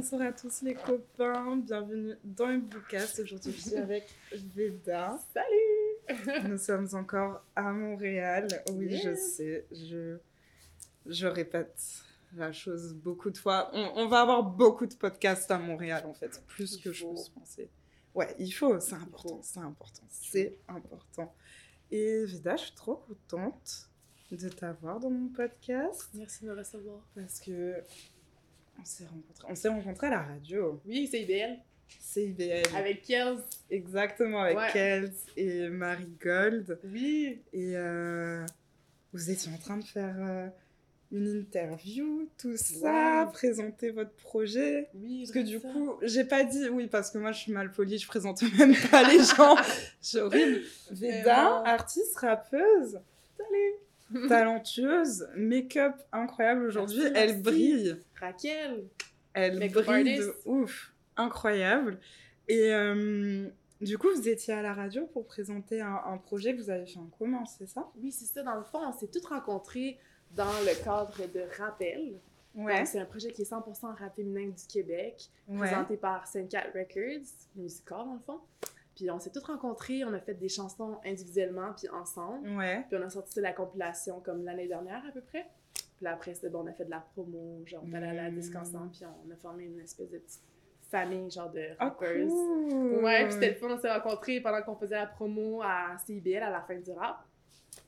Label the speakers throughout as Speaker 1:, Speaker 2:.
Speaker 1: bonsoir à tous les copains. Bienvenue dans le Bookcast. Aujourd'hui, je suis avec Veda.
Speaker 2: Salut
Speaker 1: Nous sommes encore à Montréal. Oui,
Speaker 2: Yes.
Speaker 1: je sais. Je, je répète la chose beaucoup de fois. On, on va avoir beaucoup de podcasts à Montréal, en fait. Plus
Speaker 2: Il
Speaker 1: que je pense penser. Ouais, il faut. C'est important. C'est important. C'est important. Et Veda, je suis trop contente de t'avoir dans mon podcast.
Speaker 2: Merci de me recevoir.
Speaker 1: Parce que on s'est rencontrés. On s'est rencontrés à la radio.
Speaker 2: Oui, c'est IBL.
Speaker 1: CIBL.
Speaker 2: Avec Kels.
Speaker 1: Exactement, avec
Speaker 2: Ouais.
Speaker 1: Kels et Marie Gold.
Speaker 2: Oui.
Speaker 1: Et euh, vous étiez en train de faire euh, une interview, tout ça, présenter votre projet.
Speaker 2: Oui.
Speaker 1: Parce que du
Speaker 2: ça.
Speaker 1: coup, j'ai pas dit oui, parce que moi je suis mal polie, je présente même pas les gens. C'est horrible. Veda,
Speaker 2: non.
Speaker 1: artiste, rappeuse, talentueuse, make-up incroyable aujourd'hui, elle
Speaker 2: merci.
Speaker 1: brille.
Speaker 2: Raquel.
Speaker 1: Elle
Speaker 2: Make-up
Speaker 1: brille de ouf, incroyable. Et euh, du coup, vous étiez à la radio pour présenter un, un projet que vous avez fait en commun, c'est ça?
Speaker 2: Oui, c'est ça. Dans le fond, on s'est tous rencontrés dans le cadre de Rappel.
Speaker 1: Ouais.
Speaker 2: C'est un projet qui est 100% rap féminin du Québec,
Speaker 1: Ouais.
Speaker 2: présenté par Cat Records, musical dans le fond. Puis on s'est tous rencontrés, on a fait des chansons individuellement puis ensemble.
Speaker 1: Ouais.
Speaker 2: Puis on a sorti la compilation comme l'année dernière à peu près. Puis là, après, c'était bon, on a fait de la promo, genre on est allé à la disque
Speaker 1: Mm.
Speaker 2: ensemble, puis on a formé une espèce de petite famille, genre de
Speaker 1: Ah,
Speaker 2: rappers.
Speaker 1: cool.
Speaker 2: Ouais, puis c'était le fun, on s'est rencontrés pendant qu'on faisait la promo à CIBL à la fin du rap.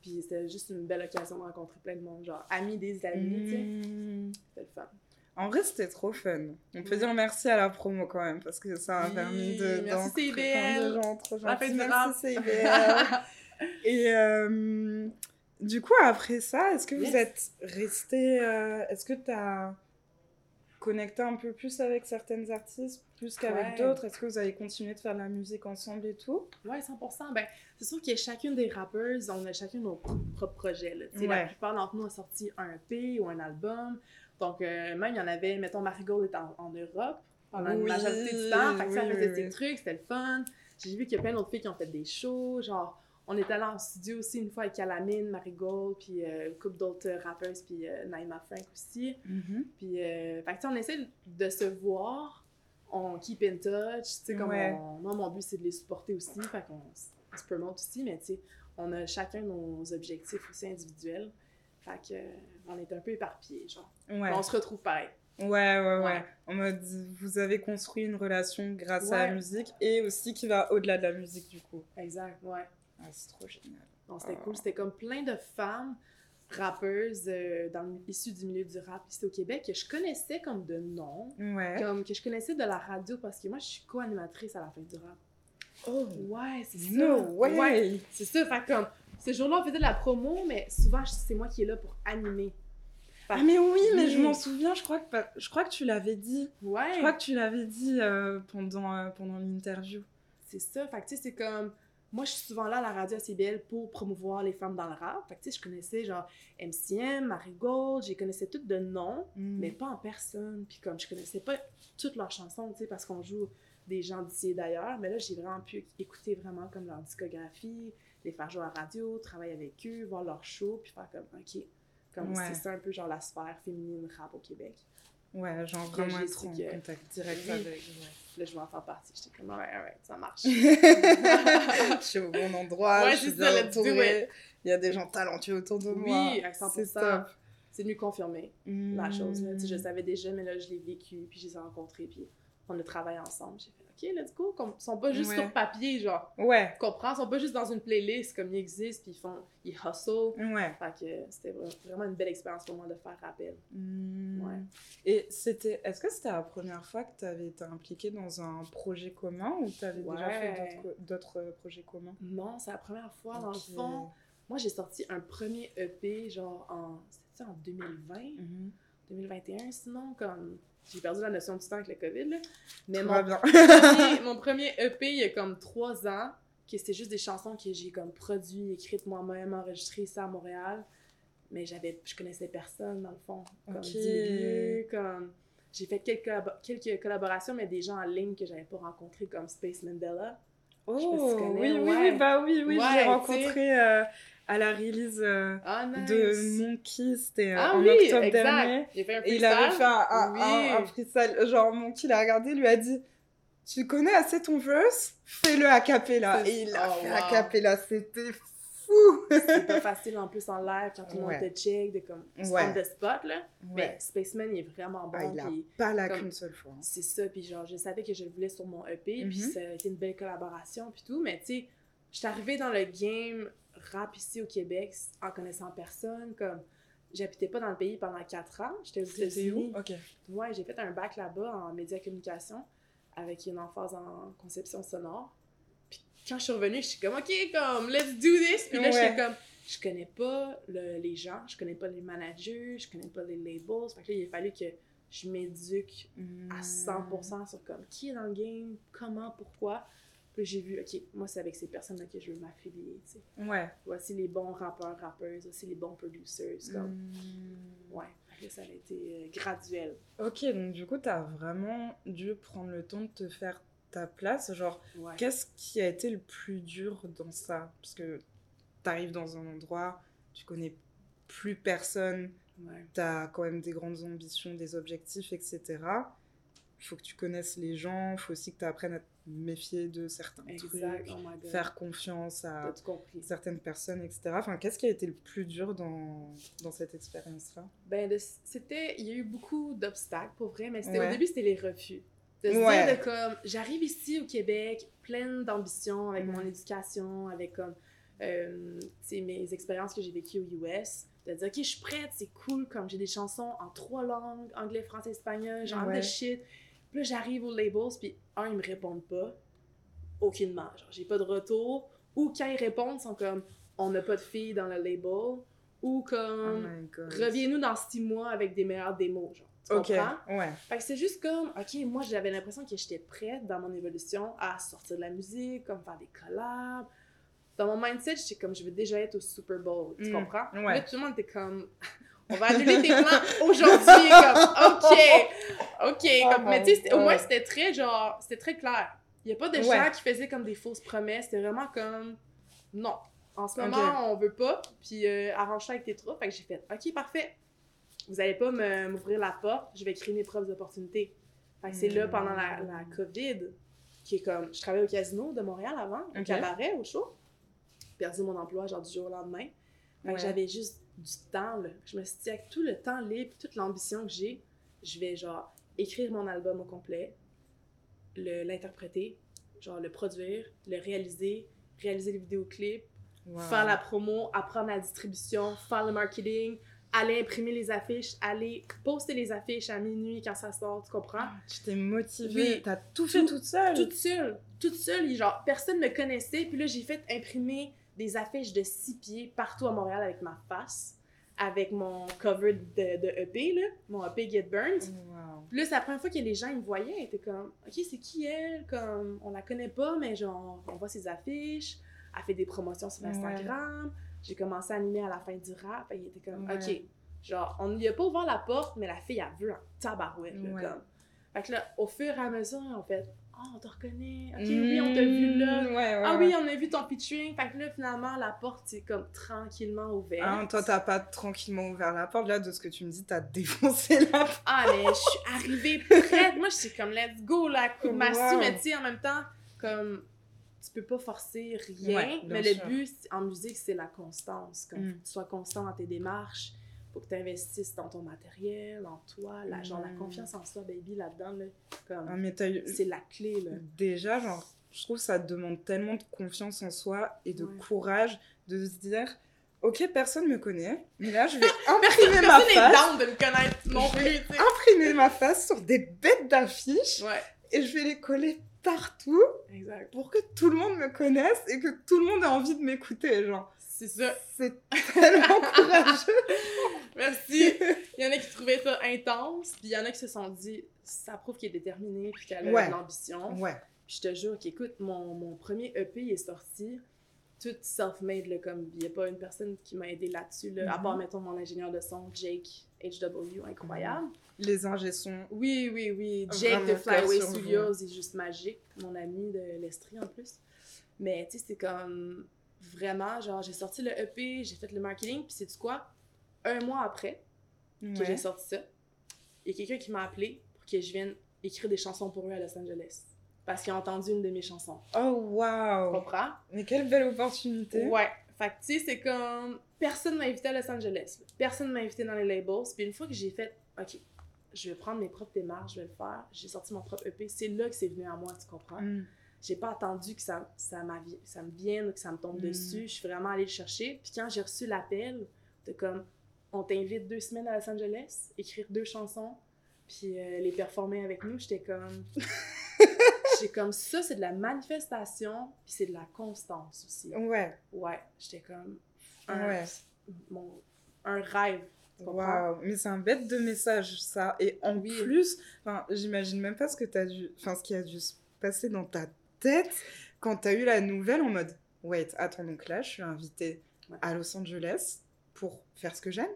Speaker 2: Puis c'était juste une belle occasion de rencontrer plein de monde, genre amis des amis, tu sais.
Speaker 1: Mm.
Speaker 2: C'était le fun.
Speaker 1: En vrai, c'était trop fun. On peut
Speaker 2: Ouais.
Speaker 1: dire merci à la promo quand même, parce que ça a permis de.
Speaker 2: merci CIBL.
Speaker 1: de gens trop gentils. Merci CIBL. Et euh, du coup, après ça, est-ce que vous êtes resté. euh, est-ce que tu as connecté un peu plus avec certaines artistes, plus qu'avec
Speaker 2: Ouais.
Speaker 1: d'autres? Est-ce que vous avez continué de faire de la musique ensemble et tout?
Speaker 2: Ouais, 100%. Ben, c'est sûr que chacune des rappeurs, on a chacun nos pro- propres projets. Là. La plupart d'entre nous ont sorti un EP ou un album. Donc, euh, même, il y en avait, mettons, Marigold est en, en Europe pendant une
Speaker 1: Oui,
Speaker 2: majorité du temps. Fait que ça
Speaker 1: oui,
Speaker 2: faisait
Speaker 1: oui,
Speaker 2: ses trucs, c'était le fun. J'ai vu qu'il y a plein d'autres filles qui ont fait des shows. Genre, on est allé en studio aussi une fois avec Calamine, Marigold, puis euh, une couple d'autres rappeurs, puis euh, Naima Frank aussi. Puis, euh, fait que, tu sais, on essaie de se voir, on keep in touch, tu sais, comme
Speaker 1: Ouais.
Speaker 2: on- moi, mon but, c'est de les supporter aussi, fait qu'on se promote aussi, mais tu sais, on a chacun nos objectifs aussi individuels, fait que, euh, on est un peu éparpillés, genre.
Speaker 1: Ouais.
Speaker 2: On se retrouve pareil.
Speaker 1: Ouais, ouais, ouais,
Speaker 2: Ouais.
Speaker 1: En mode, vous avez construit une relation grâce à la musique et aussi qui va au-delà de la musique, du coup.
Speaker 2: Exact, ouais.
Speaker 1: Ah, c'est trop génial.
Speaker 2: Donc, c'était
Speaker 1: Ah.
Speaker 2: cool, c'était comme plein de femmes rappeuses euh, dans, issues du milieu du rap ici au Québec que je connaissais comme de nom,
Speaker 1: Ouais.
Speaker 2: comme que je connaissais de la radio parce que moi, je suis co-animatrice à la fin du rap.
Speaker 1: Oh,
Speaker 2: Ouais, c'est ça.
Speaker 1: no way!
Speaker 2: Ouais, c'est ça. Fait comme, ce jour-là, on faisait de la promo, mais souvent, c'est moi qui est là pour animer.
Speaker 1: Ah, mais oui, mais je m'en souviens, je crois que, je crois que tu l'avais dit.
Speaker 2: Ouais,
Speaker 1: Je crois que tu l'avais dit euh, pendant, euh, pendant l'interview.
Speaker 2: c'est ça. Fait que, tu sais, c'est comme... Moi, je suis souvent là à la radio à CBL pour promouvoir les femmes dans le rap. Fait que, tu sais, je connaissais, genre, MCM, Marigold, j'ai connaissais toutes de nom, mais
Speaker 1: Mm.
Speaker 2: pas en personne. Puis comme, je connaissais pas toutes leurs chansons, tu sais, parce qu'on joue des gens d'ici et d'ailleurs. Mais là, j'ai vraiment pu écouter vraiment comme leur discographie, les faire jouer à la radio, travailler avec eux, voir leurs shows, puis faire comme, OK, comme
Speaker 1: Ouais.
Speaker 2: c'est ça un peu genre la sphère féminine rap au Québec.
Speaker 1: Ouais, genre
Speaker 2: que
Speaker 1: vraiment être en contact direct avec.
Speaker 2: Là, je vais en faire partie. J'étais comme, ouais, ouais, ça marche.
Speaker 1: je suis au bon endroit,
Speaker 2: Ouais,
Speaker 1: je suis bien entourée. Il y a des gens talentueux autour de moi.
Speaker 2: oui, à 100%.
Speaker 1: C'est
Speaker 2: venu confirmer la chose. Là. Tu sais, Je
Speaker 1: Mm.
Speaker 2: savais déjà, mais là, je l'ai vécu, puis je les ai rencontrés, puis on a travaillé ensemble. J'ai fait, OK, let's go. Comme, ils sont pas juste
Speaker 1: Ouais.
Speaker 2: sur papier, genre.
Speaker 1: Ouais,
Speaker 2: comprends? Ils sont pas juste dans une playlist comme ils existent, puis ils font, ils hustle.
Speaker 1: ouais.
Speaker 2: Fait que c'était vra- vraiment une belle expérience pour moi de faire rappel.
Speaker 1: Mm.
Speaker 2: Ouais.
Speaker 1: Et c'était, est-ce que c'était la première fois que tu avais été impliquée dans un projet commun ou tu avais déjà fait d'autres, euh, projets communs?
Speaker 2: Non, c'est la première fois, dans
Speaker 1: Ok.
Speaker 2: le fond. Moi, j'ai sorti un premier EP, genre en, c'était en 2020,
Speaker 1: Mhm.
Speaker 2: 2021, sinon, comme, j'ai perdu la notion du temps avec le COVID, là. Mais mon premier, mon premier EP, il y a comme trois ans, que c'était juste des chansons que j'ai comme produit, écrites moi-même, enregistrées ici à Montréal. Mais j'avais, je connaissais personne, dans le fond. Comme
Speaker 1: Ok.
Speaker 2: du milieu, comme... J'ai fait quelques, quelques collaborations, mais des gens en ligne que j'avais pas rencontrés, comme Space Mandela.
Speaker 1: Oh,
Speaker 2: sais pas si tu connais,
Speaker 1: oui, oui,
Speaker 2: ouais.
Speaker 1: oui, bah oui, oui,
Speaker 2: Ouais,
Speaker 1: je
Speaker 2: tu
Speaker 1: rencontré euh, à la release euh,
Speaker 2: Ah, nice.
Speaker 1: de Monkey, c'était euh,
Speaker 2: Ah
Speaker 1: en
Speaker 2: oui,
Speaker 1: octobre
Speaker 2: exact.
Speaker 1: dernier.
Speaker 2: Il a fait un
Speaker 1: Et il avait fait un, un,
Speaker 2: Oui.
Speaker 1: un- un freestyle. Genre, Monkey l'a regardé, lui a dit Tu connais assez ton verse? Fais-le a cappella.
Speaker 2: C'est-
Speaker 1: Et il l'a
Speaker 2: Oh,
Speaker 1: fait
Speaker 2: wow.
Speaker 1: a cappella, c'était fou
Speaker 2: C'est pas facile en plus en live quand tout le monde te check, de comme
Speaker 1: Ouais.
Speaker 2: on the spot là. Mais. Spaceman il est vraiment bon.
Speaker 1: Ah, il a pas la qu'une seule fois. hein.
Speaker 2: c'est ça, puis genre je savais que je le voulais sur mon EP, puis
Speaker 1: Mhm.
Speaker 2: ça a été une belle collaboration puis tout, mais tu sais, j'étais arrivée dans le game rap ici au Québec en connaissant personne, comme j'habitais pas dans le pays pendant 4 ans, j'étais aux États-Unis.
Speaker 1: Ok.
Speaker 2: Ouais, j'ai fait un bac là-bas en média communication avec une emphase en conception sonore. Puis quand je suis revenue, je suis comme, OK, comme, let's do this. Puis là,
Speaker 1: Ouais.
Speaker 2: j'étais comme, je connais pas le- les gens, je connais pas les managers, je connais pas les labels. Fait que là, il a fallu que je m'éduque
Speaker 1: Hmm.
Speaker 2: à 100% sur comme qui est dans le game, comment, pourquoi. Puis j'ai vu, OK, moi, c'est avec ces personnes-là que je veux m'affilier, tu sais.
Speaker 1: Ouais.
Speaker 2: Voici les bons rappeurs, rappeuses, voici les bons producers, comme...
Speaker 1: Hmm.
Speaker 2: Ouais, ça a été euh, graduel.
Speaker 1: Ok, donc du coup, t'as vraiment dû prendre le temps de te faire ta place. Genre,
Speaker 2: Ouais.
Speaker 1: qu'est-ce qui a été le plus dur dans ça? Parce que t'arrives dans un endroit, tu connais plus personne,
Speaker 2: Ouais.
Speaker 1: t'as quand même des grandes ambitions, des objectifs, etc. Il faut que tu connaisses les gens, il faut aussi que tu apprennes à te méfier de certains
Speaker 2: Exact,
Speaker 1: trucs,
Speaker 2: oh
Speaker 1: faire confiance à certaines personnes, etc. Enfin, qu'est-ce qui a été le plus dur dans, dans cette expérience-là?
Speaker 2: Ben, c'était. Il y a eu beaucoup d'obstacles pour vrai, mais c'était
Speaker 1: Ouais.
Speaker 2: au début, c'était les refus. De se
Speaker 1: Ouais.
Speaker 2: dire de comme, j'arrive ici au Québec, pleine d'ambition avec mon éducation, avec comme, euh, mes expériences que j'ai vécues aux US. De dire, ok, je suis prête, c'est cool, comme j'ai des chansons en trois langues, anglais, français, espagnol, genre
Speaker 1: Ouais.
Speaker 2: de shit. Puis là, j'arrive aux labels, puis un, ils me répondent pas, aucunement. Genre, j'ai pas de retour. Ou quand ils répondent, ils sont comme, on n'a pas de filles dans le label. Ou
Speaker 1: Oh
Speaker 2: comme,
Speaker 1: God.
Speaker 2: reviens-nous dans six mois avec des meilleures démos, genre. Tu comprends?
Speaker 1: ouais.
Speaker 2: Fait que c'est juste comme, ok, moi j'avais l'impression que j'étais prête dans mon évolution à sortir de la musique, comme faire des collabs. Dans mon mindset, j'étais comme, je veux déjà être au Super Bowl, tu
Speaker 1: Mm,
Speaker 2: comprends?
Speaker 1: ouais.
Speaker 2: Là, tout le monde était comme, on va annuler tes plans aujourd'hui, comme, ok, ok.
Speaker 1: Oh
Speaker 2: comme, mais tu sais, au moins c'était très, genre, c'était très clair. Il n'y a pas de
Speaker 1: Ouais.
Speaker 2: gens qui faisaient comme des fausses promesses, c'était vraiment comme, non. En ce moment, on veut pas, puis euh, arrange ça avec tes troupes. Fait que j'ai fait, ok, parfait. Vous allez pas me- m'ouvrir la porte, je vais créer mes propres opportunités. Fait que c'est là, pendant la, la COVID, qui est comme, je travaillais au casino de Montréal avant, au
Speaker 1: Ok.
Speaker 2: cabaret, au show. Perdu mon emploi, genre du jour au lendemain. Fait
Speaker 1: Ouais.
Speaker 2: que j'avais juste du temps, là. Je me suis dit, avec tout le temps libre, toute l'ambition que j'ai, je vais, genre, écrire mon album au complet, le- l'interpréter, genre, le produire, le réaliser, réaliser les vidéoclips,
Speaker 1: Wow.
Speaker 2: faire la promo, apprendre la distribution, faire le marketing, aller imprimer les affiches, aller poster les affiches à minuit quand ça sort, tu comprends?
Speaker 1: Ah, Tu t'es motivée, t'as tout fait
Speaker 2: Tout-
Speaker 1: toute seule.
Speaker 2: Toute seule, toute seule, genre, personne me connaissait, puis là, j'ai fait imprimer des affiches de six pieds partout à Montréal avec ma face, avec mon cover de, de EP, là, mon EP Get Burned.
Speaker 1: Wow.
Speaker 2: Puis là, c'est la première fois que les gens ils me voyaient, ils étaient comme, OK, c'est qui elle? Comme, on la connaît pas, mais genre, on voit ses affiches, elle fait des promotions sur
Speaker 1: Ouais.
Speaker 2: Instagram. J'ai commencé à animer à la fin du rap, et il était comme,
Speaker 1: Ouais.
Speaker 2: OK, genre, on lui a pas ouvert la porte, mais la fille a vu en tabarouette, là,
Speaker 1: Ouais.
Speaker 2: comme. Fait que là, au fur et à mesure, en fait, oh, on te reconnaît, OK, oui, on t'a vu là.
Speaker 1: Ouais, ouais,
Speaker 2: Ah oui, on a vu ton featuring. Fait que là, finalement, la porte est comme tranquillement ouverte.
Speaker 1: Ah, toi, t'as pas tranquillement ouvert la porte. Là, de ce que tu me dis, t'as défoncé la porte.
Speaker 2: Ah, mais je suis arrivée prête. Moi, je suis comme, let's go, la coup.
Speaker 1: Wow.
Speaker 2: Mais tu sais, en même temps, comme, tu peux pas forcer rien.
Speaker 1: Ouais,
Speaker 2: mais
Speaker 1: sûr.
Speaker 2: le but c'est- en musique, c'est la constance. Comme,
Speaker 1: Mm.
Speaker 2: tu sois constant dans tes démarches. Faut que tu investisses dans ton matériel, en toi. La, genre, la confiance en soi, baby, là-dedans, là, comme,
Speaker 1: Ah,
Speaker 2: c'est la clé, là.
Speaker 1: Déjà, genre, je trouve que ça demande tellement de confiance en soi et de
Speaker 2: Ouais.
Speaker 1: courage de se dire Ok, personne me connaît, mais là, je vais imprimer ma
Speaker 2: Personne
Speaker 1: face.
Speaker 2: de me connaître non
Speaker 1: Je vais imprimer ma face sur des bêtes d'affiches
Speaker 2: Ouais,
Speaker 1: et je vais les coller partout
Speaker 2: exact.
Speaker 1: pour que tout le monde me connaisse et que tout le monde ait envie de m'écouter. Genre,
Speaker 2: C'est ça.
Speaker 1: c'est tellement courageux.
Speaker 2: Merci. Il y en a qui trouvaient ça intense, puis il y en a qui se sont dit, ça prouve qu'il est déterminé, puis qu'elle a
Speaker 1: Ouais.
Speaker 2: de l'ambition.
Speaker 1: Ouais.
Speaker 2: Puis je te jure qu'écoute, mon, mon premier EP est sorti, tout self-made, là, comme il n'y a pas une personne qui m'a aidé là-dessus, là, à part, mettons, mon ingénieur de son, Jake HW, incroyable.
Speaker 1: Les ingés sont.
Speaker 2: Oui, oui, oui. Jake de Flyway. Studios est juste magique, mon ami de l'Estrie en plus. Mais tu sais, c'est comme. Vraiment, genre, j'ai sorti le EP, j'ai fait le marketing, puis c'est du quoi? Un mois après que j'ai
Speaker 1: Ouais.
Speaker 2: sorti ça, il y a quelqu'un qui m'a appelé pour que je vienne écrire des chansons pour eux à Los Angeles. Parce qu'ils ont entendu une de mes chansons.
Speaker 1: Oh,
Speaker 2: Tu
Speaker 1: waouh!
Speaker 2: comprends?
Speaker 1: Mais quelle belle opportunité!
Speaker 2: Ouais. Fait que, tu sais, c'est comme. Personne m'a invité à Los Angeles. Personne m'a invité dans les labels. Puis une fois que j'ai fait, OK, je vais prendre mes propres démarches, je vais le faire. J'ai sorti mon propre EP. C'est là que c'est venu à moi, tu comprends?
Speaker 1: Mm.
Speaker 2: J'ai pas attendu que ça, ça, ça me vienne ou que ça me tombe
Speaker 1: Mm.
Speaker 2: dessus. Je suis vraiment allée le chercher. Puis quand j'ai reçu l'appel de comme, on t'invite deux semaines à Los Angeles, écrire deux chansons, puis euh, les performer avec nous, j'étais comme. j'étais comme ça, c'est de la manifestation, puis c'est de la constance aussi.
Speaker 1: Ouais,
Speaker 2: Ouais, j'étais comme un,
Speaker 1: ouais.
Speaker 2: mon, un rêve.
Speaker 1: Waouh, mais c'est un bête de message ça. Et en
Speaker 2: Oui.
Speaker 1: plus, j'imagine même pas ce que t'as dû, enfin, ce qui a dû se passer dans ta tête quand t'as eu la nouvelle en mode, wait, attends donc là, je suis invitée
Speaker 2: Ouais.
Speaker 1: à Los Angeles pour faire ce que j'aime.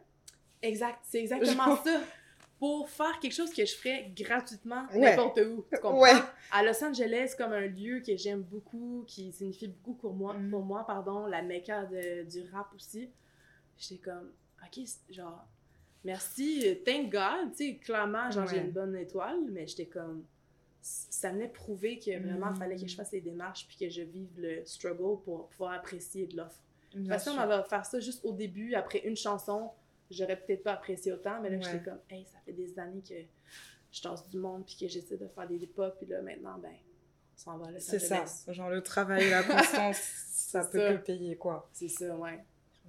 Speaker 2: Exact, c'est exactement
Speaker 1: Genre-
Speaker 2: ça. Pour faire quelque chose que je ferais gratuitement
Speaker 1: Ouais.
Speaker 2: n'importe où. Tu comprends?
Speaker 1: Ouais.
Speaker 2: À Los Angeles, comme un lieu que j'aime beaucoup, qui signifie beaucoup pour moi,
Speaker 1: Mm.
Speaker 2: pour moi pardon, la mecca de- du rap aussi. J'étais comme, ok, genre, merci, thank God, tu sais, clairement, genre, j'ai une bonne étoile, mais j'étais comme, ça venait prouver que vraiment, il
Speaker 1: Mm.
Speaker 2: fallait que je fasse les démarches puis que je vive le struggle pour pouvoir apprécier de l'offre. Parce que si on m'avait offert ça juste au début, après une chanson, j'aurais peut-être pas apprécié autant, mais là,
Speaker 1: Ouais.
Speaker 2: j'étais comme, hey, ça fait des années que je tasse du monde, puis que j'essaie de faire des pop, puis là, maintenant, ben, on s'en va à Los
Speaker 1: C'est ça, genre le travail et la constance, ça peut
Speaker 2: ça.
Speaker 1: que payer quoi.
Speaker 2: C'est ça, ouais.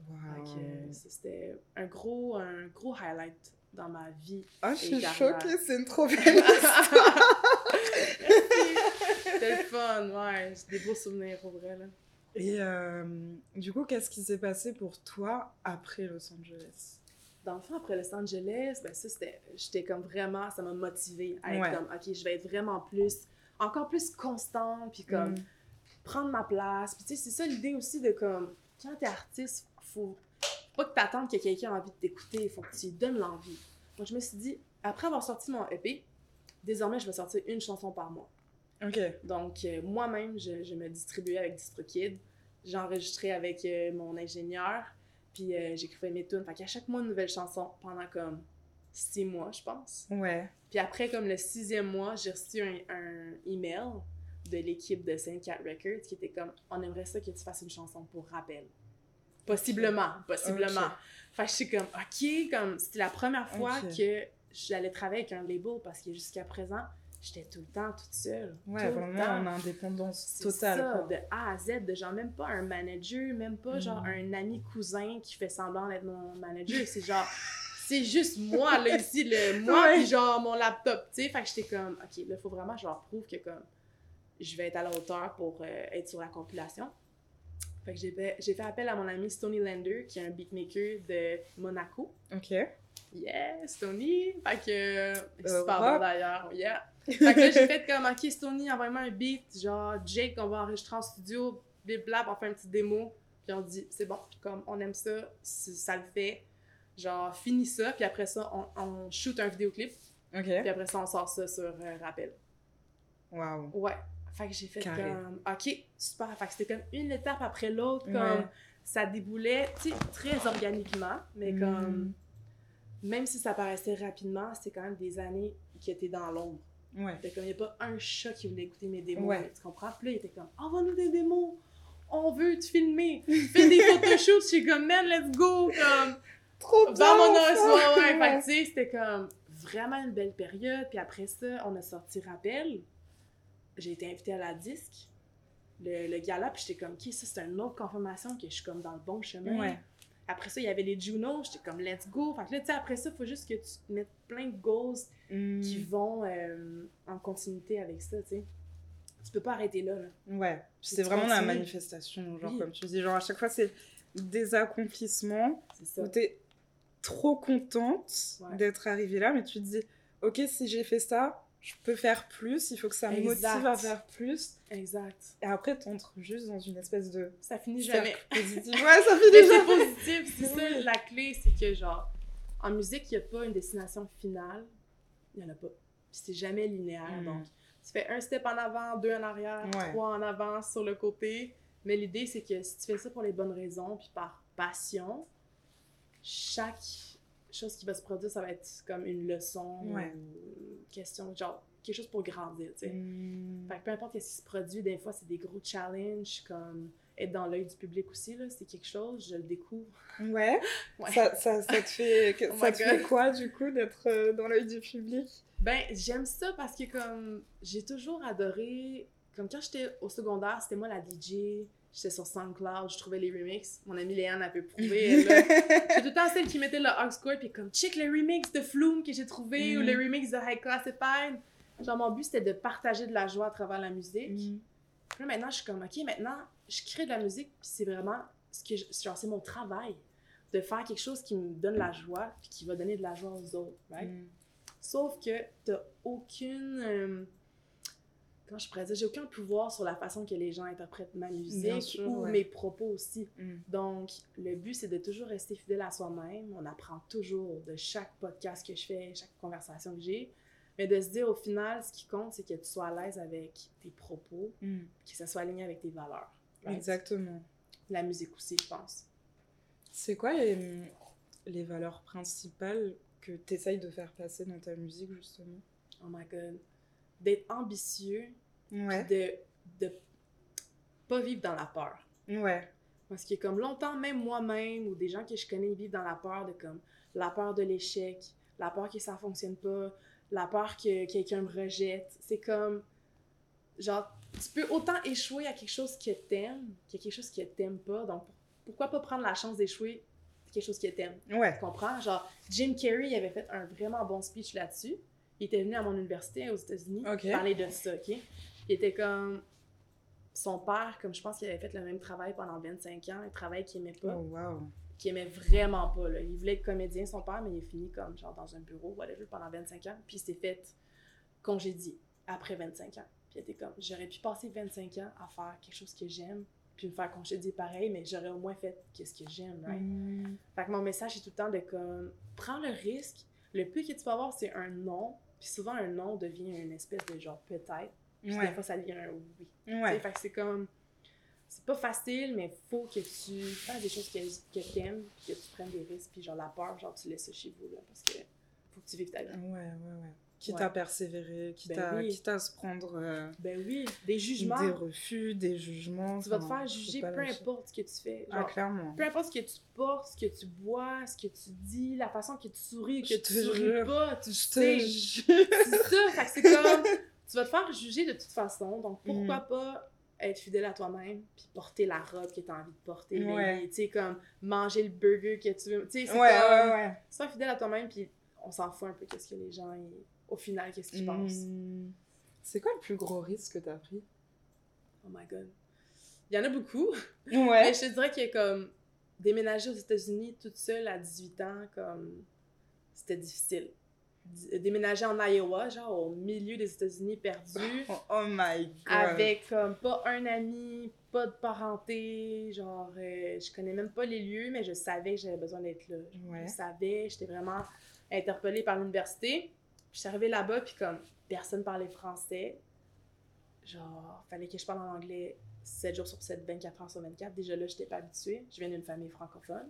Speaker 2: Euh, c'était un gros, un gros highlight dans ma vie.
Speaker 1: Ah, je suis choquée, c'est une trop belle
Speaker 2: C'était le fun, ouais. J'ai des beaux souvenirs, pour vrai, là.
Speaker 1: Et euh, du coup, qu'est-ce qui s'est passé pour toi après Los Angeles?
Speaker 2: Dans le fond, après Los Angeles, ben ça, c'était... J'étais comme vraiment... Ça m'a motivée à être
Speaker 1: Ouais.
Speaker 2: comme, OK, je vais être vraiment plus... Encore plus constante, puis comme...
Speaker 1: Mm.
Speaker 2: prendre ma place. Puis tu sais, c'est ça l'idée aussi de comme, quand t'es artiste, faut pas que t'attendes que quelqu'un ait envie de t'écouter, il faut que tu lui donnes l'envie. Moi, je me suis dit, après avoir sorti mon EP, désormais, je vais sortir une chanson par mois. Donc, euh, moi-même, je, je me distribuais avec DistroKid. J'enregistrais avec euh, mon ingénieur, puis euh, j'écrivais mes tunes. Fait qu'à chaque mois, une nouvelle chanson pendant comme six mois, je pense.
Speaker 1: Ouais.
Speaker 2: Puis après, comme le sixième mois, j'ai reçu un, un email de l'équipe de Saint Cat Records qui était comme on aimerait ça que tu fasses une chanson pour rappel. Possiblement, possiblement.
Speaker 1: Ok.
Speaker 2: Fait que je suis comme ok, comme c'était la première fois
Speaker 1: Ok.
Speaker 2: que j'allais travailler avec un label parce que jusqu'à présent, j'étais tout le temps toute seule.
Speaker 1: Ouais,
Speaker 2: tout le
Speaker 1: vraiment
Speaker 2: temps.
Speaker 1: en indépendance totale.
Speaker 2: ça,
Speaker 1: quoi.
Speaker 2: de A à Z, de genre même pas un manager, même pas genre
Speaker 1: Mm.
Speaker 2: un ami cousin qui fait semblant d'être mon manager, c'est genre c'est juste moi là ici le moi
Speaker 1: Ouais.
Speaker 2: genre mon laptop, tu sais, fait que j'étais comme OK, là faut vraiment je leur prouve que comme je vais être à la hauteur pour euh, être sur la compilation. Fait que j'ai fait, j'ai fait appel à mon ami Stony Lander qui est un beatmaker de Monaco.
Speaker 1: Ok.
Speaker 2: Yes, Tony! Fait que. euh,
Speaker 1: Euh,
Speaker 2: super bon d'ailleurs, yeah! Fait que là, j'ai fait comme, ok, Tony, envoie-moi un beat, genre, Jake, on va enregistrer en studio, blab, on fait une petite démo, puis on dit, c'est bon, comme, on aime ça, ça le fait, genre, finis ça, puis après ça, on, on shoot un vidéoclip,
Speaker 1: Ok.
Speaker 2: puis après ça, on sort ça sur euh, Rappel.
Speaker 1: Waouh.
Speaker 2: Ouais. Fait que j'ai fait
Speaker 1: Carré.
Speaker 2: comme, ok, super. Fait que c'était comme une étape après l'autre, comme,
Speaker 1: Ouais.
Speaker 2: ça déboulait, tu sais, très organiquement, mais
Speaker 1: Mm.
Speaker 2: comme même si ça paraissait rapidement, c'était quand même des années qui étaient dans l'ombre.
Speaker 1: Ouais.
Speaker 2: Comme il n'y a pas un chat qui voulait écouter mes démos,
Speaker 1: Ouais.
Speaker 2: tu comprends? Puis là, il était comme, envoie-nous des démos, on veut te filmer, fais des photoshoots, je suis comme, man, let's go, comme,
Speaker 1: Trop bien. ça.
Speaker 2: ouais, ouais. Fait c'était comme vraiment une belle période. Puis après ça, on a sorti Rappel. J'ai été invitée à la disque, le, le gala, puis j'étais comme, ok, ça c'est une autre confirmation que je suis comme dans le bon chemin.
Speaker 1: Ouais.
Speaker 2: Après ça, il y avait les Juno, j'étais comme let's go. Fait que là, tu sais, après ça, il faut juste que tu mettes plein de goals
Speaker 1: Mm.
Speaker 2: qui vont euh, en continuité avec ça, tu sais. Tu peux pas arrêter là, là.
Speaker 1: Ouais. C'est vraiment la manifestation, genre
Speaker 2: Oui.
Speaker 1: comme tu dis, genre à chaque fois c'est des accomplissements
Speaker 2: ça.
Speaker 1: où t'es trop contente
Speaker 2: Ouais.
Speaker 1: d'être arrivée là, mais tu te dis, ok, si j'ai fait ça, je peux faire plus, il faut que ça me
Speaker 2: Exact.
Speaker 1: motive à faire plus.
Speaker 2: Exact.
Speaker 1: Et après, t'entres juste dans une espèce de
Speaker 2: Ça finit jamais.
Speaker 1: positif. Ouais, ça fait
Speaker 2: Mais
Speaker 1: déjà.
Speaker 2: c'est positif, c'est ça la clé, c'est que genre, en musique, il n'y a pas une destination finale, il n'y en a pas. Puis c'est jamais linéaire,
Speaker 1: Mm.
Speaker 2: donc tu fais un step en avant, deux en arrière,
Speaker 1: Ouais.
Speaker 2: trois en avant sur le côté, Mais l'idée, c'est que si tu fais ça pour les bonnes raisons, puis par passion, chaque chose qui va se produire, ça va être comme une leçon,
Speaker 1: Ouais.
Speaker 2: une question, genre quelque chose pour grandir, tu sais.
Speaker 1: Mm.
Speaker 2: Fait que peu importe ce qui se produit, des fois, c'est des gros challenges, comme être dans l'œil du public aussi, là, c'est quelque chose, je le découvre.
Speaker 1: Ouais.
Speaker 2: Ouais.
Speaker 1: Ça, ça, ça te fait,
Speaker 2: Oh
Speaker 1: ça te fait quoi, du coup, d'être euh, dans l'œil du public?
Speaker 2: Ben, j'aime ça parce que comme j'ai toujours adoré comme quand j'étais au secondaire, c'était moi la DJ, j'étais sur SoundCloud, je trouvais les remixes. Mon amie Léane a pu prouver elle. J'étais tout le temps celle qui mettait le hardcore puis comme check le remix de Flume que j'ai trouvé ou le remix de High Classified. Genre mon but c'était de partager de la joie à travers la musique.
Speaker 1: Mm.
Speaker 2: Puis là maintenant je suis comme OK, maintenant je crée de la musique puis c'est vraiment ce que je- genre c'est mon travail de faire quelque chose qui me donne la joie puis qui va donner de la joie aux autres, right?
Speaker 1: Mm.
Speaker 2: Sauf que t'as aucune. euh, comment je pourrais dire? J'ai aucun pouvoir sur la façon que les gens interprètent ma musique
Speaker 1: sûr,
Speaker 2: ou
Speaker 1: ouais.
Speaker 2: mes propos aussi.
Speaker 1: Mm.
Speaker 2: Donc, le but, c'est de toujours rester fidèle à soi-même. On apprend toujours de chaque podcast que je fais, chaque conversation que j'ai. Mais de se dire, au final, ce qui compte, c'est que tu sois à l'aise avec tes propos,
Speaker 1: Mm.
Speaker 2: que ça soit aligné avec tes valeurs. right?
Speaker 1: Exactement.
Speaker 2: La musique aussi, je pense.
Speaker 1: C'est quoi les, les valeurs principales que tu essayes de faire passer dans ta musique, justement?
Speaker 2: Oh my god. D'être ambitieux,
Speaker 1: Ouais.
Speaker 2: de, de pas vivre dans la peur.
Speaker 1: Ouais.
Speaker 2: Parce que comme longtemps, même moi-même ou des gens que je connais ils vivent dans la peur de comme la peur de l'échec, la peur que ça fonctionne pas, la peur que quelqu'un me rejette. C'est comme genre tu peux autant échouer à quelque chose que t'aimes que quelque chose que t'aimes pas. Donc pourquoi pas prendre la chance d'échouer à quelque chose que t'aimes?
Speaker 1: Ouais.
Speaker 2: Tu comprends? Genre Jim Carrey il avait fait un vraiment bon speech là-dessus. Il était venu à mon université aux États-Unis
Speaker 1: Ok.
Speaker 2: parler de ça, ok? Il était comme son père, comme je pense qu'il avait fait le même travail pendant 25 ans, un travail qu'il aimait pas,
Speaker 1: Oh, wow.
Speaker 2: qu'il aimait vraiment pas. Là. Il voulait être comédien, son père, mais il est fini comme genre dans un bureau, whatever, pendant 25 ans. Puis il s'est fait congédier après 25 ans. Puis il était comme, j'aurais pu passer 25 ans à faire quelque chose que j'aime, puis me faire congédier pareil, mais j'aurais au moins fait qu'est-ce que j'aime, right?
Speaker 1: Mm.
Speaker 2: Fait que mon message est tout le temps de comme, prends le risque. Le plus que tu vas avoir, c'est un non. Puis souvent, un non devient une espèce de genre peut-être. Puis des
Speaker 1: Ouais.
Speaker 2: fois, ça devient un oui.
Speaker 1: Ouais.
Speaker 2: Fait que c'est comme. C'est pas facile, mais faut que tu fasses des choses que, que t'aimes, puis que tu prennes des risques, puis genre la peur, genre tu laisses ça chez vous, là, parce que faut que tu vives ta vie.
Speaker 1: Ouais, ouais, ouais. Quitte
Speaker 2: Ouais.
Speaker 1: à persévérer, quitte,
Speaker 2: Ben
Speaker 1: à,
Speaker 2: oui.
Speaker 1: quitte à se prendre euh,
Speaker 2: Ben oui, des jugements.
Speaker 1: des refus, des jugements.
Speaker 2: Tu vas te faire juger peu
Speaker 1: lâcher.
Speaker 2: importe ce que tu fais.
Speaker 1: Ah, clairement.
Speaker 2: peu importe ce que tu portes, ce que tu bois, ce que tu dis, la façon que tu souris, que
Speaker 1: Je
Speaker 2: tu souris
Speaker 1: jure.
Speaker 2: pas, tu
Speaker 1: Je
Speaker 2: sais.
Speaker 1: te jure.
Speaker 2: C'est ça, c'est comme, tu vas te faire juger de toute façon, donc pourquoi
Speaker 1: Mm.
Speaker 2: pas être fidèle à toi-même, puis porter la robe que tu as envie de porter,
Speaker 1: Ouais.
Speaker 2: tu sais, comme manger le burger que tu veux, tu sais, c'est
Speaker 1: Ouais,
Speaker 2: comme,
Speaker 1: ouais, ouais.
Speaker 2: sois fidèle à toi-même, puis on s'en fout un peu qu'est-ce que les gens, ils- au final, qu'est-ce qu'ils pensent.
Speaker 1: Mm. C'est quoi le plus gros risque que t'as pris?
Speaker 2: Oh my god. Il y en a beaucoup,
Speaker 1: Ouais.
Speaker 2: mais je te dirais que comme, déménager aux États-Unis toute seule à 18 ans, comme, c'était difficile. D- Déménager en Iowa, genre au milieu des États-Unis perdus.
Speaker 1: Oh, oh my god.
Speaker 2: avec comme pas un ami, pas de parenté, genre euh, je connais même pas les lieux, mais je savais que j'avais besoin d'être là.
Speaker 1: Ouais.
Speaker 2: Je savais, j'étais vraiment interpellée par l'université. Je suis arrivée là-bas, puis comme personne parlait français, genre fallait que je parle en anglais 7 jours sur 7, 24 heures sur 24. Déjà là, j'étais pas habituée. Je viens d'une famille francophone.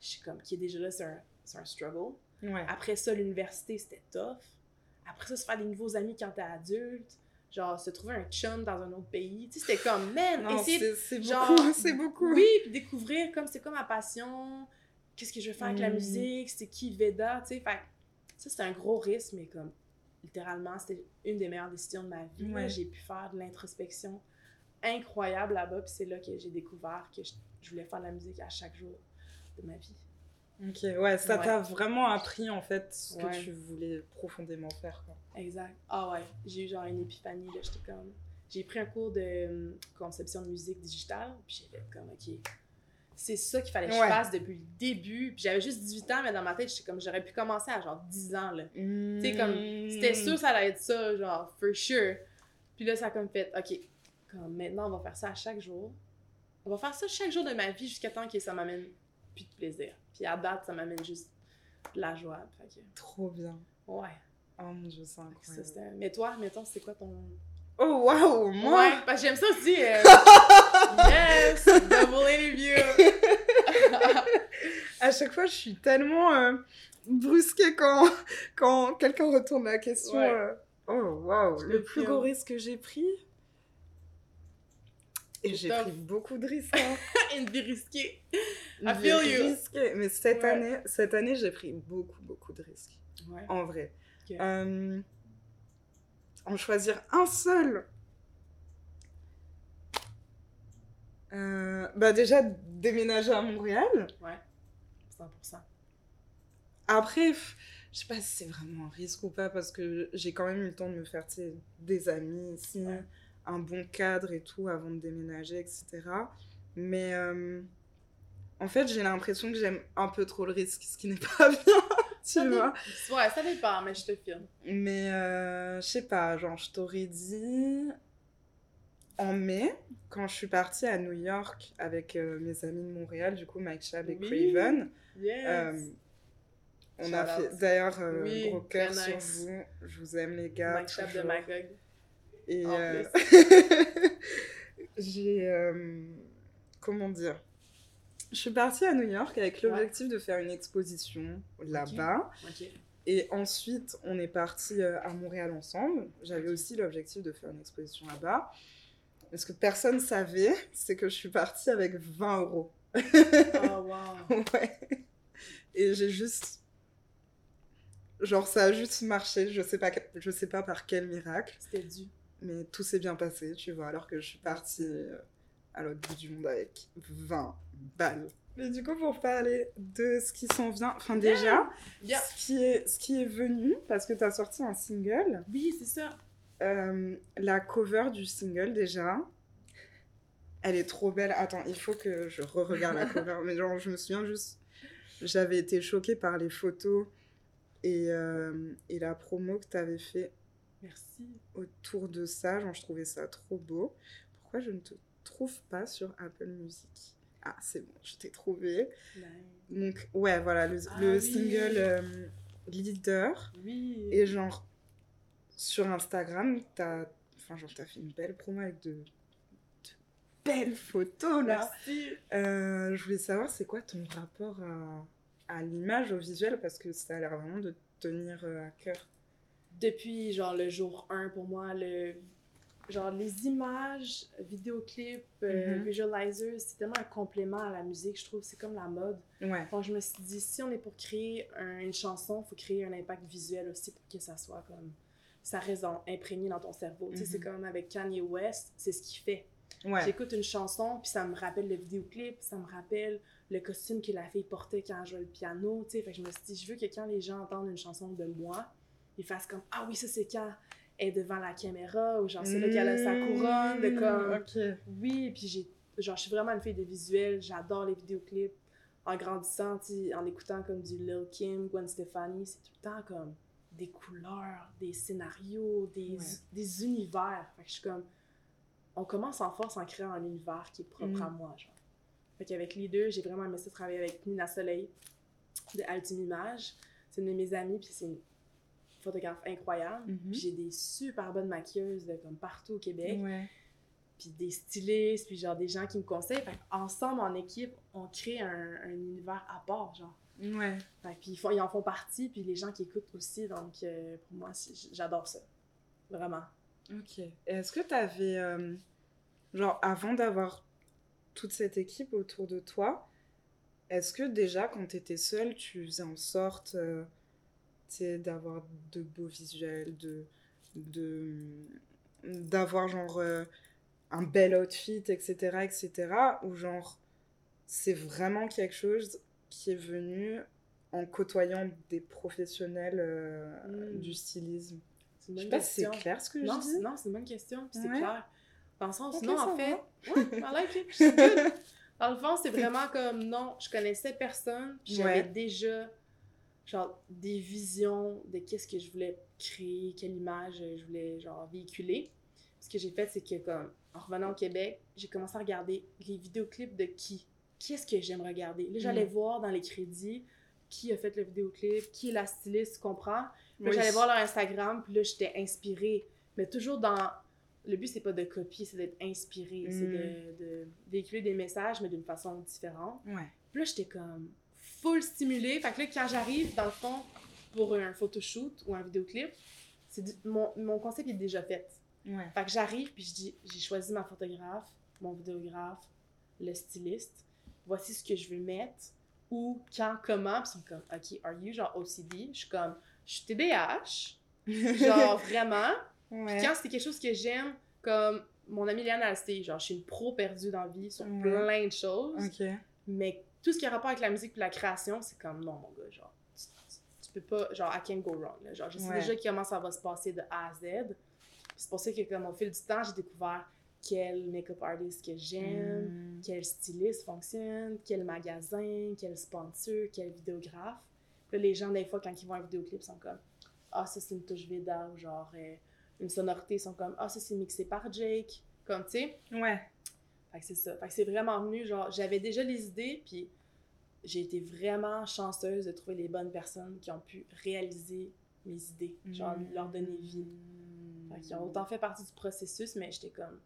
Speaker 2: Je suis comme, qui est déjà là, c'est un, un struggle.
Speaker 1: Ouais.
Speaker 2: Après ça, l'université, c'était tough. Après ça, se faire des nouveaux amis quand t'es adulte. Genre, se trouver un chum dans un autre pays. Tu sais, c'était comme, man,
Speaker 1: c'est beaucoup, c'est beaucoup.
Speaker 2: Oui, puis découvrir comme c'est quoi ma passion, qu'est-ce que je veux faire avec la
Speaker 1: Mm.
Speaker 2: musique, c'est qui Veda, tu sais. Fait ça, c'est un gros risque, mais comme, littéralement, c'était une des meilleures décisions de ma vie.
Speaker 1: Ouais.
Speaker 2: J'ai pu faire de l'introspection incroyable là-bas, puis c'est là que j'ai découvert que je, je voulais faire de la musique à chaque jour de ma vie.
Speaker 1: Ok, ouais, ça
Speaker 2: Ouais.
Speaker 1: t'a vraiment appris en fait ce que tu voulais profondément faire. Quoi.
Speaker 2: Exact. Ah ouais, j'ai eu genre une épiphanie, là, j'étais comme... J'ai pris un cours de hum, conception de musique digitale, puis j'ai fait comme, OK, c'est ça qu'il fallait que
Speaker 1: Ouais.
Speaker 2: je fasse depuis le début. Puis j'avais juste 18 ans, mais dans ma tête, j'étais comme, j'aurais pu commencer à genre 10 ans, là. Tu sais, comme, c'était sûr ça allait être ça, genre, for sure. Puis là, ça a comme fait, OK, comme maintenant, on va faire ça à chaque jour. On va faire ça chaque jour de ma vie jusqu'à temps que ça m'amène plus de plaisir. Puis à date, ça m'amène juste de la joie. Fait que,
Speaker 1: Trop bien.
Speaker 2: ouais.
Speaker 1: Oh mon dieu, c'est
Speaker 2: Ça,
Speaker 1: incroyable.
Speaker 2: c'était- mais toi, mettons, c'est quoi ton...
Speaker 1: Oh, waouh, moi!
Speaker 2: Ouais, parce que j'aime ça aussi. euh, yes! Double interview!
Speaker 1: À chaque fois, je suis tellement euh, brusquée quand, quand quelqu'un retourne la question.
Speaker 2: Ouais.
Speaker 1: euh, Oh, waouh!
Speaker 2: Je
Speaker 1: Le plus gros risque que j'ai pris. Et j'ai pris beaucoup de risques. hein.
Speaker 2: Une vie risquée. I feel you.
Speaker 1: Mais cette
Speaker 2: Ouais.
Speaker 1: année, cette année j'ai pris beaucoup, beaucoup de risques.
Speaker 2: Ouais.
Speaker 1: En vrai. En choisir un seul. Euh, bah déjà déménager à Montréal.
Speaker 2: Ouais. 100%.
Speaker 1: Après, pff, je sais pas si c'est vraiment un risque ou pas parce que j'ai quand même eu le temps de me faire des amis ici,
Speaker 2: Ouais.
Speaker 1: un bon cadre et tout avant de déménager, etc. Mais euh, en fait, j'ai l'impression que j'aime un peu trop le risque, ce qui n'est pas bien, tu
Speaker 2: Ça dé-
Speaker 1: vois.
Speaker 2: Ouais, ça dépend, mais je te filme.
Speaker 1: Mais euh, je sais pas, genre, je t'aurais dit en mai, quand je suis partie à New York avec euh, mes amis de Montréal, du coup, Mike Chab et
Speaker 2: Oui.
Speaker 1: Craven.
Speaker 2: Yes!
Speaker 1: euh, on a fait d'ailleurs
Speaker 2: Oui,
Speaker 1: gros cœur sur vous. Je vous aime, les gars.
Speaker 2: Mike Chap de. Magog.
Speaker 1: Et j'ai. comment dire? Je suis partie à New York avec l'objectif de faire une exposition là-bas. Et ensuite, on est parti euh, à Montréal ensemble. J'avais aussi l'objectif de faire une exposition là-bas. Mais ce que personne ne savait, c'est que je suis partie avec 20 euros.
Speaker 2: Oh, wow.
Speaker 1: ouais. Et j'ai juste. Genre, ça a juste marché. Je sais pas, je sais pas par quel miracle.
Speaker 2: C'était dû.
Speaker 1: Mais tout s'est bien passé, tu vois. Alors que je suis partie euh, à l'autre bout du monde avec 20 balles. Mais du coup, pour parler de ce qui s'en vient. Enfin, déjà,
Speaker 2: Yeah.
Speaker 1: ce, qui est, ce qui est venu, parce que tu as sorti un single.
Speaker 2: Oui, c'est ça.
Speaker 1: Euh, la cover du single déjà, elle est trop belle. Attends, il faut que je re-regarde la cover. Mais genre, je me souviens juste, j'avais été choquée par les photos et, euh, et la promo que tu avais fait
Speaker 2: Merci.
Speaker 1: autour de ça. Genre, je trouvais ça trop beau. Pourquoi je ne te trouve pas sur Apple Music Ah, c'est bon, je t'ai trouvé.
Speaker 2: Nice.
Speaker 1: Donc, ouais, voilà, le,
Speaker 2: Ah
Speaker 1: le
Speaker 2: oui.
Speaker 1: single euh, Leader.
Speaker 2: Oui.
Speaker 1: Et genre, sur Instagram, t'as enfin, genre, t'as fait une belle promo avec de, de belles photos, là.
Speaker 2: Merci.
Speaker 1: Euh, je voulais savoir, c'est quoi ton rapport à, à l'image, au visuel, parce que ça a l'air vraiment de te tenir euh, à cœur.
Speaker 2: Depuis, genre, le jour 1, pour moi, le... Genre, les images, vidéoclips, euh,
Speaker 1: Mhm.
Speaker 2: visualizers, c'est tellement un complément à la musique, je trouve. C'est comme la mode.
Speaker 1: Ouais.
Speaker 2: Donc, je me suis dit, si on est pour créer un- une chanson, il faut créer un impact visuel aussi pour que ça soit comme. Ça reste en- imprégné dans ton cerveau. Tu sais, c'est
Speaker 1: Mhm.
Speaker 2: comme avec Kanye West, c'est ce qu'il fait.
Speaker 1: Ouais.
Speaker 2: J'écoute une chanson, puis ça me rappelle le vidéoclip, ça me rappelle le costume que la fille portait quand elle jouait le piano, tu sais. Fait que je me suis dit, je veux que quand les gens entendent une chanson de moi, ils fassent comme Ah oui, ça c'est quand est devant la caméra, ou genre c'est là qu'elle a sa couronne, de comme
Speaker 1: Mmh, Ok.
Speaker 2: Oui, puis j'ai. Genre, je suis vraiment une fille de visuel, j'adore les vidéoclips. En grandissant, en écoutant comme du Lil Kim, Gwen Stefani, c'est tout le temps comme des couleurs, des scénarios, des,
Speaker 1: Ouais.
Speaker 2: des univers. Fait que je suis comme on commence en force en créant un univers qui est propre
Speaker 1: Mm.
Speaker 2: à moi, genre. Fait qu'avec les deux, j'ai vraiment aimé ça travailler avec Nina Soleil de Ultime Image. C'est une de mes amies, puis c'est une photographe incroyable.
Speaker 1: Mhm.
Speaker 2: J'ai des super bonnes maquilleuses de comme partout au Québec,
Speaker 1: Ouais.
Speaker 2: puis des stylistes, puis genre des gens qui me conseillent. Fait ensemble, en équipe, on crée un, un univers à part, genre.
Speaker 1: Ouais.
Speaker 2: Fait puis ils, font, ils en font partie, puis les gens qui écoutent aussi, donc euh, pour moi, j'adore ça. Vraiment.
Speaker 1: Ok. Est-ce que t'avais. euh, genre, avant d'avoir toute cette équipe autour de toi, est-ce que déjà, quand t'étais seule, tu faisais en sorte euh, tu d'avoir de beaux visuels, de. de d'avoir genre euh, un bel outfit, etc., etc., ou genre, c'est vraiment quelque chose qui est venu en côtoyant des professionnels euh,
Speaker 2: Mm.
Speaker 1: du stylisme. Je sais pas si c'est clair ce que
Speaker 2: Non,
Speaker 1: je dis.
Speaker 2: non, c'est une bonne question, puis c'est clair. Dans le sens, non, en fait, ouais, I like it, c'est good. Dans le fond, c'est vraiment comme, non, je connaissais personne, puis j'avais
Speaker 1: Ouais.
Speaker 2: déjà, genre, des visions de qu'est-ce que je voulais créer, quelle image je voulais, genre, véhiculer. Ce que j'ai fait, c'est que, comme, en revenant au Québec, j'ai commencé à regarder les vidéoclips de qui? Qui est-ce que j'aime regarder? Là, j'allais
Speaker 1: Mm.
Speaker 2: voir dans les crédits qui a fait le vidéoclip, qui est la styliste, tu comprends?
Speaker 1: Oui.
Speaker 2: j'allais voir leur Instagram, puis là, j'étais inspirée. Mais toujours dans le but, c'est pas de copier, c'est d'être inspiré, c'est
Speaker 1: Mm.
Speaker 2: de, de véhiculer des messages, mais d'une façon différente.
Speaker 1: Ouais.
Speaker 2: Puis là, j'étais comme full stimulée. Fait que là, quand j'arrive, dans le fond, pour un photoshoot ou un vidéoclip, c'est du- mon, mon concept est déjà fait.
Speaker 1: Ouais.
Speaker 2: Fait que j'arrive, puis je dis, j'ai choisi ma photographe, mon vidéographe, le styliste. Voici ce que je veux mettre, où, quand, comment. Puis ils sont comme, OK, are you genre OCD? Je suis comme, je suis TDAH, genre vraiment.
Speaker 1: ouais.
Speaker 2: Puis quand c'est quelque chose que j'aime, comme mon amie Léane Alsté, genre, je suis une pro perdue dans la vie sur
Speaker 1: Ouais.
Speaker 2: plein de choses.
Speaker 1: Ok.
Speaker 2: Mais tout ce qui a rapport avec la musique et la création, c'est comme non, mon gars, genre, tu, peux pas, genre, I can't go wrong. Là. Genre, je sais
Speaker 1: Ouais.
Speaker 2: déjà comment ça va se passer de A à Z. C'est pour ça que, comme au fil du temps, j'ai découvert quel make-up artist que j'aime,
Speaker 1: Mm.
Speaker 2: quel styliste fonctionne, quel magasin, quel sponsor, quel vidéographe. Puis là, les gens, des fois, quand ils voient un vidéoclip, sont comme Ah, ça c'est une touche Veda, ou genre euh, une sonorité, ils sont comme Ah, ça c'est mixé par Jake. Comme, tu sais?
Speaker 1: Ouais.
Speaker 2: Fait que c'est ça. Fait que c'est vraiment venu, genre, j'avais déjà les idées, puis j'ai été vraiment chanceuse de trouver les bonnes personnes qui ont pu réaliser mes idées, genre
Speaker 1: Mm.
Speaker 2: leur donner vie. Fait qu'ils ont autant fait partie du processus, mais j'étais comme,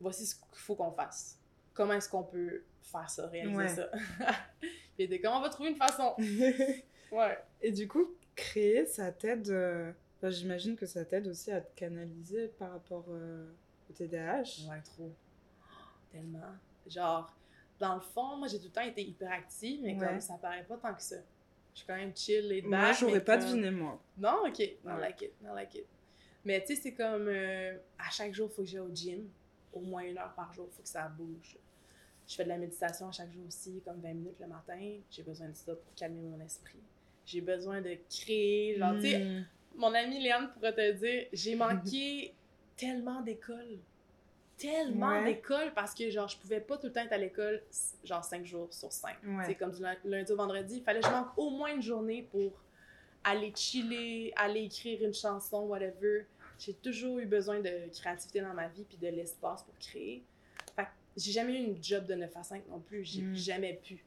Speaker 2: voici ce qu'il faut qu'on fasse. Comment est-ce qu'on peut faire ça, réaliser
Speaker 1: Ouais.
Speaker 2: ça? puis était comme, on va trouver une façon. Ouais.
Speaker 1: Et du coup, créer, ça t'aide. euh, enfin, J'imagine que ça t'aide aussi à te canaliser par rapport euh, au TDAH.
Speaker 2: Ouais, trop. Tellement. Genre, dans le fond, moi, j'ai tout le temps été hyperactive, mais
Speaker 1: Ouais.
Speaker 2: comme ça paraît pas tant que ça. Je suis quand même chill et
Speaker 1: Moi, j'aurais pas deviné, moi.
Speaker 2: Non, ok. I
Speaker 1: Ouais.
Speaker 2: like it. I like it. Mais tu sais, c'est comme euh, à chaque jour, il faut que j'aille au gym. Au moins une heure par jour, il faut que ça bouge. Je fais de la méditation à chaque jour aussi, comme 20 minutes le matin. J'ai besoin de ça pour calmer mon esprit. J'ai besoin de créer. Genre, tu sais,
Speaker 1: Mm.
Speaker 2: mon amie Léane pourrait te dire, j'ai manqué tellement d'écoles. Tellement
Speaker 1: Ouais.
Speaker 2: d'écoles parce que, genre, je pouvais pas tout le temps être à l'école, genre, 5 jours sur 5.
Speaker 1: Ouais.
Speaker 2: C'est comme du lun- lundi au vendredi. Il fallait que je manque au moins une journée pour aller chiller, aller écrire une chanson, whatever. J'ai toujours eu besoin de créativité dans ma vie puis de l'espace pour créer. Fait j'ai jamais eu une job de 9 à 5 non plus. J'ai
Speaker 1: Mm.
Speaker 2: jamais pu.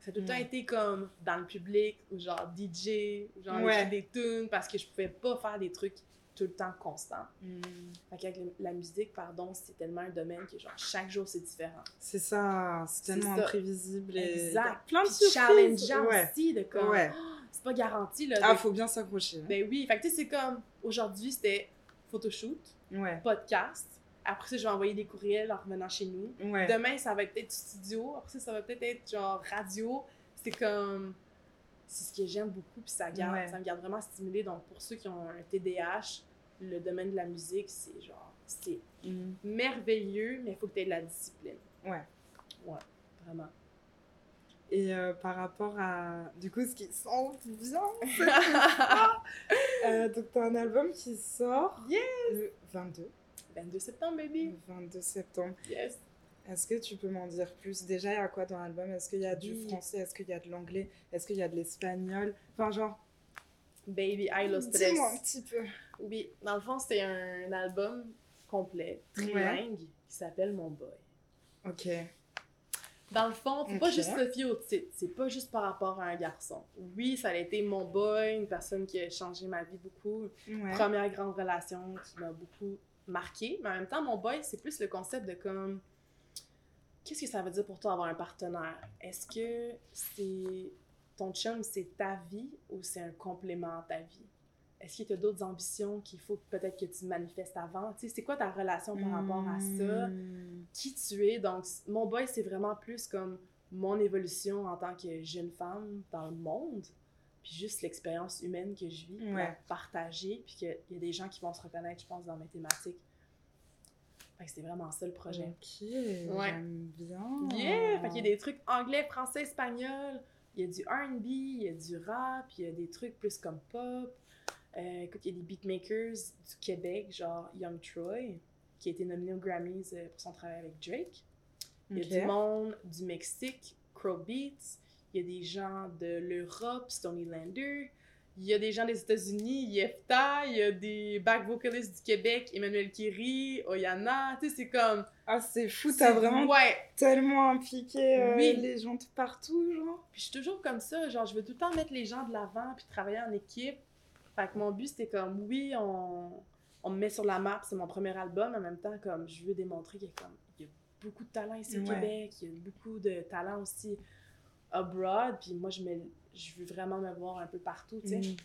Speaker 2: Ça a tout le temps
Speaker 1: Mm.
Speaker 2: été comme dans le public ou genre DJ ou genre
Speaker 1: Ouais.
Speaker 2: des tunes parce que je pouvais pas faire des trucs tout le temps constants.
Speaker 1: Mm.
Speaker 2: Fait qu'avec la musique, pardon, c'est tellement un domaine que genre chaque jour c'est différent.
Speaker 1: C'est ça, c'est tellement imprévisible. Et...
Speaker 2: Exact.
Speaker 1: Plein de surprises.
Speaker 2: challengeant
Speaker 1: Ouais.
Speaker 2: aussi de comme
Speaker 1: Ouais.
Speaker 2: Oh, c'est pas garanti là.
Speaker 1: Ah, faut bien s'accrocher. hein.
Speaker 2: Ben oui, fait que tu sais c'est comme aujourd'hui c'était photoshoot,
Speaker 1: Ouais.
Speaker 2: podcast. Après ça, je vais envoyer des courriels en revenant chez nous.
Speaker 1: Ouais.
Speaker 2: Demain, ça va être peut-être studio. Après ça, ça va peut-être être genre radio. C'est comme. C'est ce que j'aime beaucoup, puis ça, garde,
Speaker 1: Ouais.
Speaker 2: ça me garde vraiment stimulée. Donc, pour ceux qui ont un TDAH, le domaine de la musique, c'est genre. C'est
Speaker 1: Mm.
Speaker 2: merveilleux, mais il faut que tu aies de la discipline.
Speaker 1: Ouais.
Speaker 2: Ouais, vraiment.
Speaker 1: Et euh, par rapport à, du coup, ce qui sent bien, euh, donc t'as un album qui sort
Speaker 2: Yes!
Speaker 1: le 22,
Speaker 2: 22 septembre, baby!
Speaker 1: le 22 septembre.
Speaker 2: Yes!
Speaker 1: Est-ce que tu peux m'en dire plus? Déjà, il y a quoi dans l'album? Est-ce qu'il y a du français? Est-ce qu'il y a de l'anglais? Est-ce qu'il y a de l'espagnol? Enfin, genre,
Speaker 2: Baby, I Los Stress.
Speaker 1: dis-moi un petit peu.
Speaker 2: Oui, dans le fond, c'est un album complet, trilingue, qui s'appelle Mon Boy.
Speaker 1: Ok.
Speaker 2: Dans le fond, faut pas
Speaker 1: Ok.
Speaker 2: juste se fier au titre. C'est pas juste par rapport à un garçon. Oui, ça a été mon boy, une personne qui a changé ma vie beaucoup.
Speaker 1: Ouais.
Speaker 2: Première grande relation qui m'a beaucoup marqué. Mais en même temps, mon boy, c'est plus le concept de comme. Qu'est-ce que ça veut dire pour toi avoir un partenaire? Est-ce que c'est. Ton chum, c'est ta vie ou c'est un complément à ta vie? Est-ce qu'il y a d'autres ambitions qu'il faut peut-être que tu manifestes avant? Tu sais, c'est quoi ta relation par rapport à ça?
Speaker 1: Mm.
Speaker 2: qui tu es? Donc, mon boy, c'est vraiment plus comme mon évolution en tant que jeune femme dans le monde. Puis juste l'expérience humaine que je vis, la
Speaker 1: Ouais.
Speaker 2: partager. Puis qu'il y a des gens qui vont se reconnaître, je pense, dans mes thématiques. Fait que c'est vraiment ça le projet.
Speaker 1: Ok, j'aime bien.
Speaker 2: Yeah! Fait qu'il y a des trucs anglais, français, espagnol. Il y a du R&B, il y a du rap, il y a des trucs plus comme pop. Euh, écoute, il y a des beatmakers du Québec, genre Young Troy, qui a été nominé aux Grammys euh, pour son travail avec Drake. Il y a du monde du Mexique, Crow Beats. Il y a des gens de l'Europe, Stony Lander. Il y a des gens des États-Unis, Yefta. Il y a des back vocalists du Québec, Emmanuel Kiri, Oyana. Tu sais, c'est comme.
Speaker 1: Ah, c'est fou, t'as vraiment
Speaker 2: Ouais,
Speaker 1: tellement impliqué euh,
Speaker 2: Oui.
Speaker 1: les gens de partout, genre.
Speaker 2: Puis je suis toujours comme ça, genre je veux tout le temps mettre les gens de l'avant puis travailler en équipe. Fait que mon but c'était comme oui, on on me met sur la map, c'est mon premier album, en même temps, comme, je veux démontrer qu'il y a, comme, il y a beaucoup de talent ici au
Speaker 1: Ouais.
Speaker 2: Québec, il y a beaucoup de talent aussi abroad, puis moi, je, me, je veux vraiment me voir un peu partout, tu sais.
Speaker 1: Mm.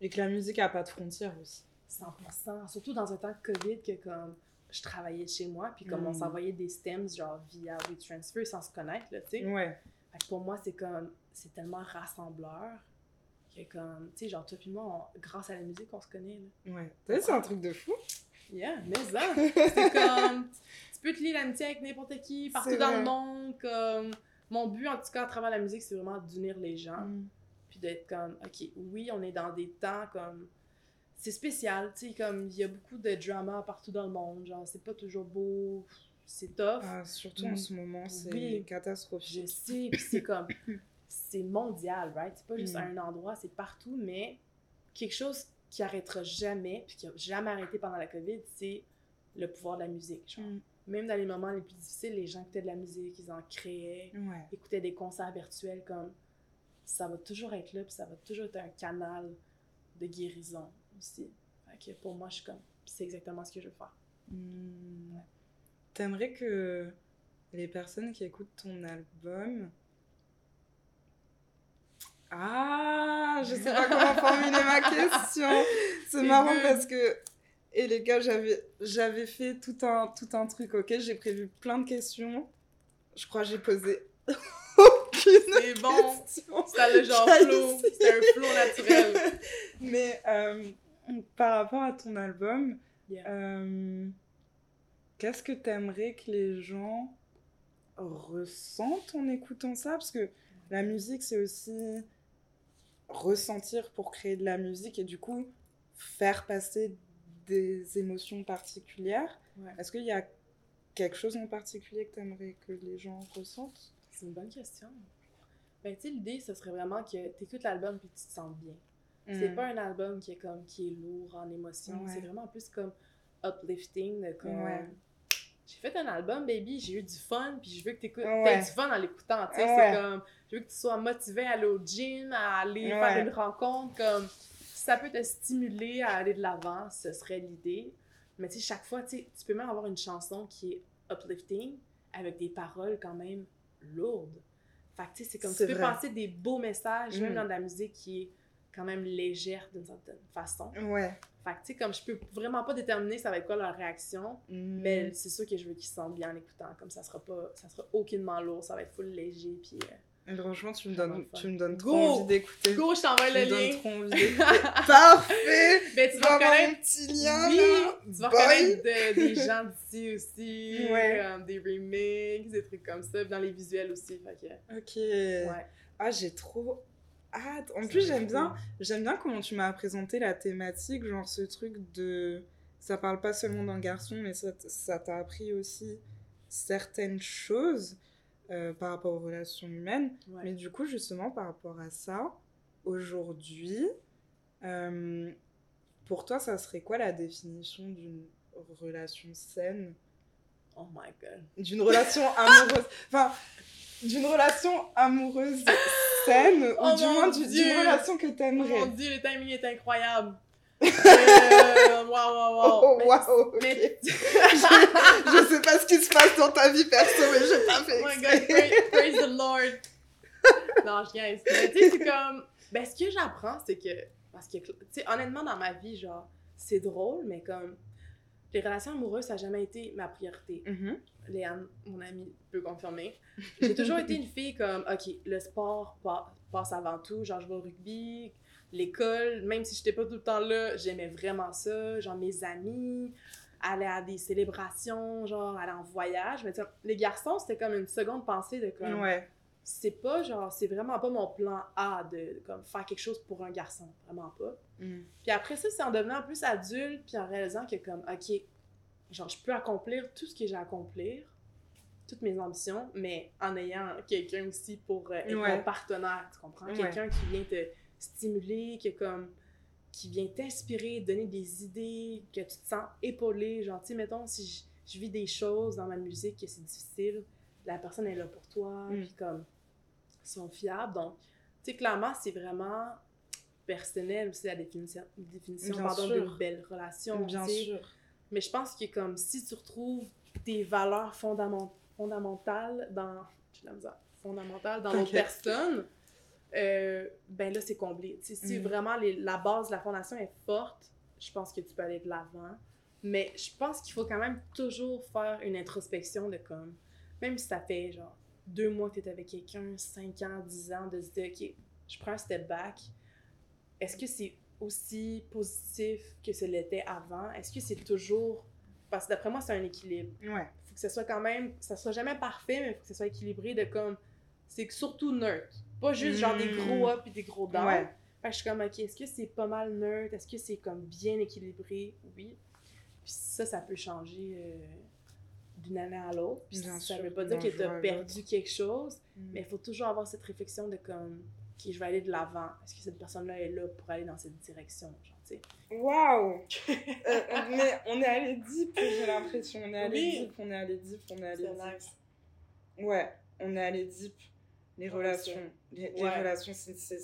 Speaker 1: Et que la musique a pas de frontières aussi.
Speaker 2: 100%. Surtout dans un temps de COVID que comme je travaillais de chez moi, puis comme on
Speaker 1: Mm.
Speaker 2: s'envoyait des stems genre via WeTransfer sans se connaître, là, tu sais.
Speaker 1: Ouais.
Speaker 2: Fait que pour moi, c'est comme, c'est tellement rassembleur que comme, tu sais, genre toi puis moi, on- grâce à la musique, on se connaît, là.
Speaker 1: Ouais. T'as vu, c'est un truc de fou.
Speaker 2: Yeah, mais ça, c'est comme, tu peux te lier l'amitié avec n'importe qui, partout dans le monde, comme, mon but, en tout cas, à travers la musique, c'est vraiment d'unir les gens
Speaker 1: Mm.
Speaker 2: Puis d'être comme, ok, oui, on est dans des temps comme. C'est spécial, tu sais, comme il y a beaucoup de drama partout dans le monde, genre, c'est pas toujours beau, c'est tough.
Speaker 1: Ah, surtout en
Speaker 2: Mm.
Speaker 1: ce moment, c'est
Speaker 2: Oui.
Speaker 1: catastrophique.
Speaker 2: Je sais, puis c'est comme. C'est mondial, right? C'est pas juste
Speaker 1: Mm.
Speaker 2: à un endroit, c'est partout, mais quelque chose qui arrêtera jamais, puis qui a jamais arrêté pendant la COVID, c'est le pouvoir de la musique. genre.
Speaker 1: Mm.
Speaker 2: Même dans les moments les plus difficiles, les gens écoutaient de la musique, ils en créaient
Speaker 1: Ouais.
Speaker 2: écouter des concerts virtuels comme ça va toujours être là puis ça va toujours être un canal de guérison aussi. Fait que pour moi, je suis comme c'est exactement ce que je veux faire.
Speaker 1: Hmm. T'aimerais que les personnes qui écoutent ton album. Ah, je sais pas comment formuler ma question. C'est marrant parce que. Et les gars, j'avais j'avais fait tout un, tout un truc, ok? J'ai prévu plein de questions. Je crois que j'ai posé aucune
Speaker 2: C'est bon. Ça le genre flow, c'est un flow naturel.
Speaker 1: Mais euh, par rapport à ton album,
Speaker 2: Yeah.
Speaker 1: euh, qu'est-ce que t'aimerais que les gens ressentent en écoutant ça? Parce que la musique, c'est aussi ressentir pour créer de la musique et du coup faire passer des émotions particulières.
Speaker 2: Ouais.
Speaker 1: Est-ce qu'il y a quelque chose en particulier que t'aimerais que les gens ressentent?
Speaker 2: C'est une bonne question. Ben tu sais l'idée ce serait vraiment que t'écoutes l'album puis tu te sens bien. C'est
Speaker 1: Mm.
Speaker 2: pas un album qui est comme qui est lourd en émotion,
Speaker 1: Ouais.
Speaker 2: c'est vraiment plus comme uplifting de comme
Speaker 1: Ouais.
Speaker 2: j'ai fait un album baby, j'ai eu du fun puis je veux que t'écoutes
Speaker 1: Ouais.
Speaker 2: du fun en l'écoutant, tu sais, c'est comme je veux que tu sois motivé à aller au gym, à aller faire une rencontre comme si ça peut te stimuler à aller de l'avant, ce serait l'idée. Mais tu sais chaque fois, tu tu peux même avoir une chanson qui est uplifting avec des paroles quand même lourdes. Fait que tu sais c'est comme tu peux passer des beaux messages même
Speaker 1: Mm.
Speaker 2: dans de la musique qui est quand même légère d'une certaine façon.
Speaker 1: Ouais.
Speaker 2: Fait que, tu sais, comme je peux vraiment pas déterminer ça va être quoi leur réaction,
Speaker 1: Mm.
Speaker 2: mais c'est sûr que je veux qu'ils se sentent bien en écoutant. Comme ça sera pas, ça sera aucunement lourd, ça va être full léger, puis... euh,
Speaker 1: Franchement, tu me donnes, tu me donnes trop envie d'écouter.
Speaker 2: Go, je t'envoie
Speaker 1: Tu
Speaker 2: le
Speaker 1: me donnes
Speaker 2: lien!
Speaker 1: trop envie d'écouter. Parfait!
Speaker 2: Ben, tu vas
Speaker 1: un
Speaker 2: reconnaître...
Speaker 1: petit lien
Speaker 2: Oui!
Speaker 1: là.
Speaker 2: Tu vas
Speaker 1: Bye.
Speaker 2: reconnaître de- des gens d'ici aussi,
Speaker 1: Ouais.
Speaker 2: euh, des remixes, des trucs comme ça, dans les visuels aussi, fait que...
Speaker 1: Ok.
Speaker 2: Ouais.
Speaker 1: Ah, j'ai trop hâte. En plus, j'aime bien, j'aime bien comment tu m'as présenté la thématique, genre ce truc de. Ça parle pas seulement d'un garçon, mais ça t'a appris aussi certaines choses euh, par rapport aux relations humaines.
Speaker 2: Ouais.
Speaker 1: Mais du coup, justement, par rapport à ça, aujourd'hui, euh, pour toi, ça serait quoi la définition d'une relation saine?
Speaker 2: Oh my god.
Speaker 1: D'une relation amoureuse. Enfin, d'une relation amoureuse saine, ou
Speaker 2: Oh
Speaker 1: du
Speaker 2: mon
Speaker 1: moins du- d'une relation que
Speaker 2: Oh mon
Speaker 1: t'aimerais.
Speaker 2: dieu, le timing est incroyable! Euh, Waouh, waouh, waouh!
Speaker 1: Oh,
Speaker 2: Mais-
Speaker 1: waouh, ok.
Speaker 2: mais-
Speaker 1: je, je sais pas ce qui se passe dans ta vie perso, mais j'ai pas fait
Speaker 2: Oh my god, praise, praise the Lord! non, je viens Mais tu sais, c'est comme. Ben, ce que j'apprends, c'est que. Parce que, tu sais, honnêtement, dans ma vie, genre, c'est drôle, mais comme. Les relations amoureuses, ça n'a jamais été ma priorité. Léane, mon amie, peut confirmer. J'ai toujours été une fille comme, OK, le sport pa- passe avant tout. Genre, je vais au rugby, l'école, même si j'étais pas tout le temps là, j'aimais vraiment ça. Genre, mes amis, aller à des célébrations, genre, aller en voyage. Mais les garçons, c'était comme une seconde pensée de comme,
Speaker 1: Ouais.
Speaker 2: c'est pas genre, c'est vraiment pas mon plan A de comme faire quelque chose pour un garçon. Vraiment pas.
Speaker 1: Mm.
Speaker 2: Puis après ça, c'est en devenant plus adulte, puis en réalisant que comme, ok, genre, je peux accomplir tout ce que j'ai à accomplir, toutes mes ambitions, mais en ayant quelqu'un aussi pour euh, être
Speaker 1: Ouais.
Speaker 2: mon partenaire, tu comprends?
Speaker 1: Ouais.
Speaker 2: Quelqu'un qui vient te stimuler, qui, comme, qui vient t'inspirer, donner des idées, que tu te sens épaulé. Genre, tu sais, mettons, si je, je vis des choses dans ma musique que c'est difficile, la personne est là pour toi,
Speaker 1: Mm.
Speaker 2: puis comme, ils sont fiables. Donc, tu sais, clairement, c'est vraiment personnel aussi, la définition, définition pardon, d'une belle relation. Bien sûr. Mais je pense que comme si tu retrouves tes valeurs fondamentales dans... fondamentales dans l'autre personne, euh, ben là, c'est comblé. si mm. vraiment les, la base de la fondation est forte, je pense que tu peux aller de l'avant. Mais je pense qu'il faut quand même toujours faire une introspection de comme, même si ça fait genre deux mois que tu es avec quelqu'un, cinq ans, dix ans, de se dire, OK, je prends un step back. Est-ce que c'est aussi positif que ce l'était avant? Est-ce que c'est toujours. Parce que d'après moi, c'est un équilibre.
Speaker 1: Ouais.
Speaker 2: Faut que ce soit quand même. Ça soit jamais parfait, mais faut que ce soit équilibré de comme. C'est surtout neutre. Pas juste genre des gros up et des gros down. Ouais. Fait que je suis comme, ok, est-ce que c'est pas mal neutre? Est-ce que c'est comme bien équilibré? Oui. Puis ça, ça peut changer euh, d'une année à l'autre. Puis ça veut pas dire que tu as perdu quelque chose, mm. mais il faut toujours avoir cette réflexion de comme, ok, je vais aller de l'avant. Est-ce que cette personne-là est là pour aller dans cette direction? Genre, tu sais?
Speaker 1: Waouh! Euh, mais on est allé deep, j'ai l'impression. On est allé deep, on est allé deep, on est allé deep. Ouais, on est allé deep les relations. Les, relations, c'est.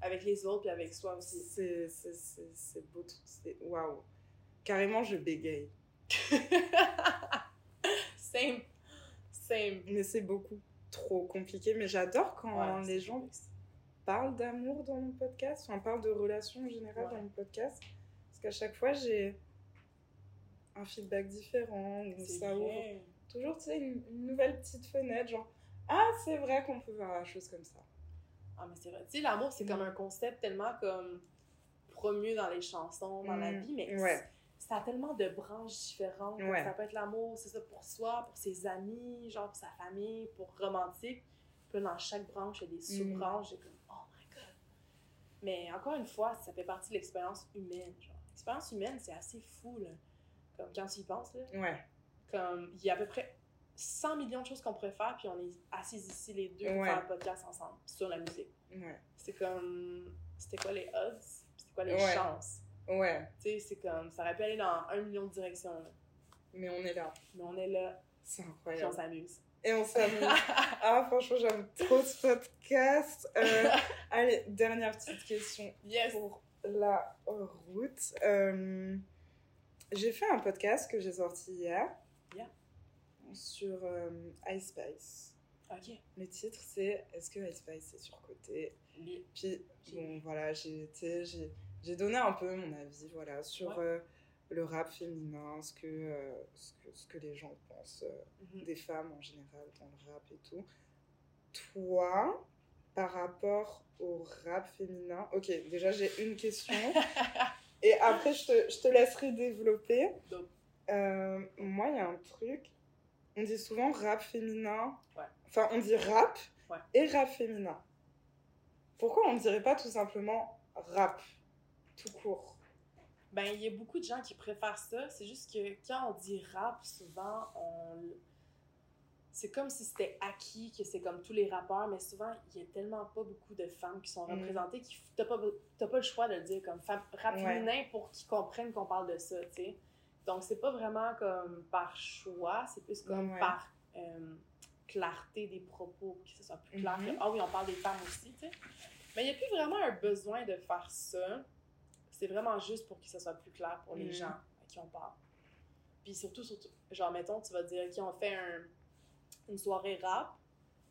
Speaker 2: Avec les autres et avec soi aussi.
Speaker 1: C'est beau. Waouh. Carrément, je bégaye.
Speaker 2: Same. Same.
Speaker 1: Mais c'est beaucoup trop compliqué. Mais j'adore quand les gens parlent d'amour dans mon podcast, enfin, parlent de relations en général dans mon podcast. Parce qu'à chaque fois, j'ai un feedback différent. Ça ouvre toujours, tu sais, une, une, nouvelle petite fenêtre. Genre, ah, c'est vrai qu'on peut voir la chose comme ça.
Speaker 2: Ah, mais c'est vrai. Tu sais, l'amour, c'est comme mm. un concept tellement comme promu dans les chansons, dans la mm. vie, mais ça a tellement de branches différentes. Ça peut être l'amour, c'est ça, pour soi, pour ses amis, genre pour sa famille, pour romantique. Puis dans chaque branche, il y a des mm. sous-branches. Comme, oh my god. Mais encore une fois, ça fait partie de l'expérience humaine. L'expérience humaine, c'est assez fou, là. Comme quand tu y penses, là.
Speaker 1: Ouais.
Speaker 2: Comme, il y a à peu près 100 millions de choses qu'on pourrait faire, puis on est assis ici les deux pour faire un podcast ensemble sur la musique.
Speaker 1: Ouais.
Speaker 2: C'est comme. C'était quoi les odds? C'était quoi les chances?
Speaker 1: Ouais.
Speaker 2: Tu sais, c'est comme. Ça aurait pu aller dans un million de directions.
Speaker 1: Mais on est là.
Speaker 2: Mais on est là.
Speaker 1: C'est incroyable.
Speaker 2: Puis on s'amuse.
Speaker 1: Et on s'amuse. ah, franchement, j'aime trop ce podcast. Euh, allez, dernière petite question
Speaker 2: yes.
Speaker 1: pour la route. Euh, j'ai fait un podcast que j'ai sorti hier sur euh, Ice Spice.
Speaker 2: Ok.
Speaker 1: Le titre, c'est Est-ce que Ice Spice est surcoté?
Speaker 2: Oui.
Speaker 1: Puis, bon, voilà, j'ai donné un peu mon avis voilà, sur euh, le rap féminin, ce que, euh, ce que, ce, que, les gens pensent mhm. des femmes en général dans le rap et tout. Toi, par rapport au rap féminin, ok, déjà j'ai une question. et après, je te, je te laisserai développer. moi, il y a un truc on dit souvent rap féminin. Enfin, on dit rap et rap féminin. Pourquoi on ne dirait pas tout simplement rap, tout court?
Speaker 2: Ben, il y a beaucoup de gens qui préfèrent ça. C'est juste que quand on dit rap, souvent, on... c'est comme si c'était acquis, que c'est comme tous les rappeurs, mais souvent, il y a tellement pas beaucoup de femmes qui sont mm. représentées que t'as pas, pas le choix de le dire comme rap féminin pour qu'ils comprennent qu'on parle de ça, tu sais. Donc, c'est pas vraiment comme par choix, c'est plus comme par euh, clarté des propos, que ce soit plus clair. Mm-hmm. ah oui, on parle des femmes aussi, tu sais. Mais il n'y a plus vraiment un besoin de faire ça. C'est vraiment juste pour que ce soit plus clair pour les mm-hmm. gens à qui on parle. Puis surtout, surtout, genre, mettons, tu vas dire, OK, on fait un, une soirée rap.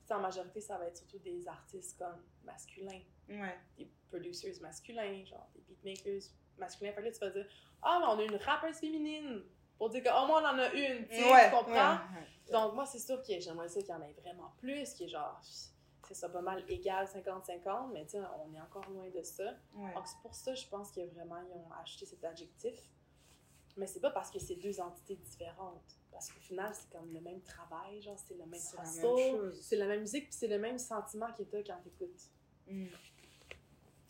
Speaker 2: en majorité, ça va être surtout des artistes comme masculins.
Speaker 1: Ouais.
Speaker 2: Des producers masculins, genre des beatmakers masculins. Fait que là, tu vas dire, ah, mais on a une rappeuse féminine. Pour dire qu'au moins on en a une, tu comprends? Donc, moi, c'est sûr que j'aimerais ça qu'il y en ait vraiment plus, qui est genre, c'est ça, pas mal égal 50-50, mais tu on est encore loin de ça. Donc, c'est pour ça, je pense que vraiment, ils ont acheté cet adjectif. Mais c'est pas parce que c'est deux entités différentes. Parce qu'au final, c'est comme le même travail, genre, c'est le même processus, c'est la même musique, puis c'est le même sentiment que t'as quand t'écoutes. Mm.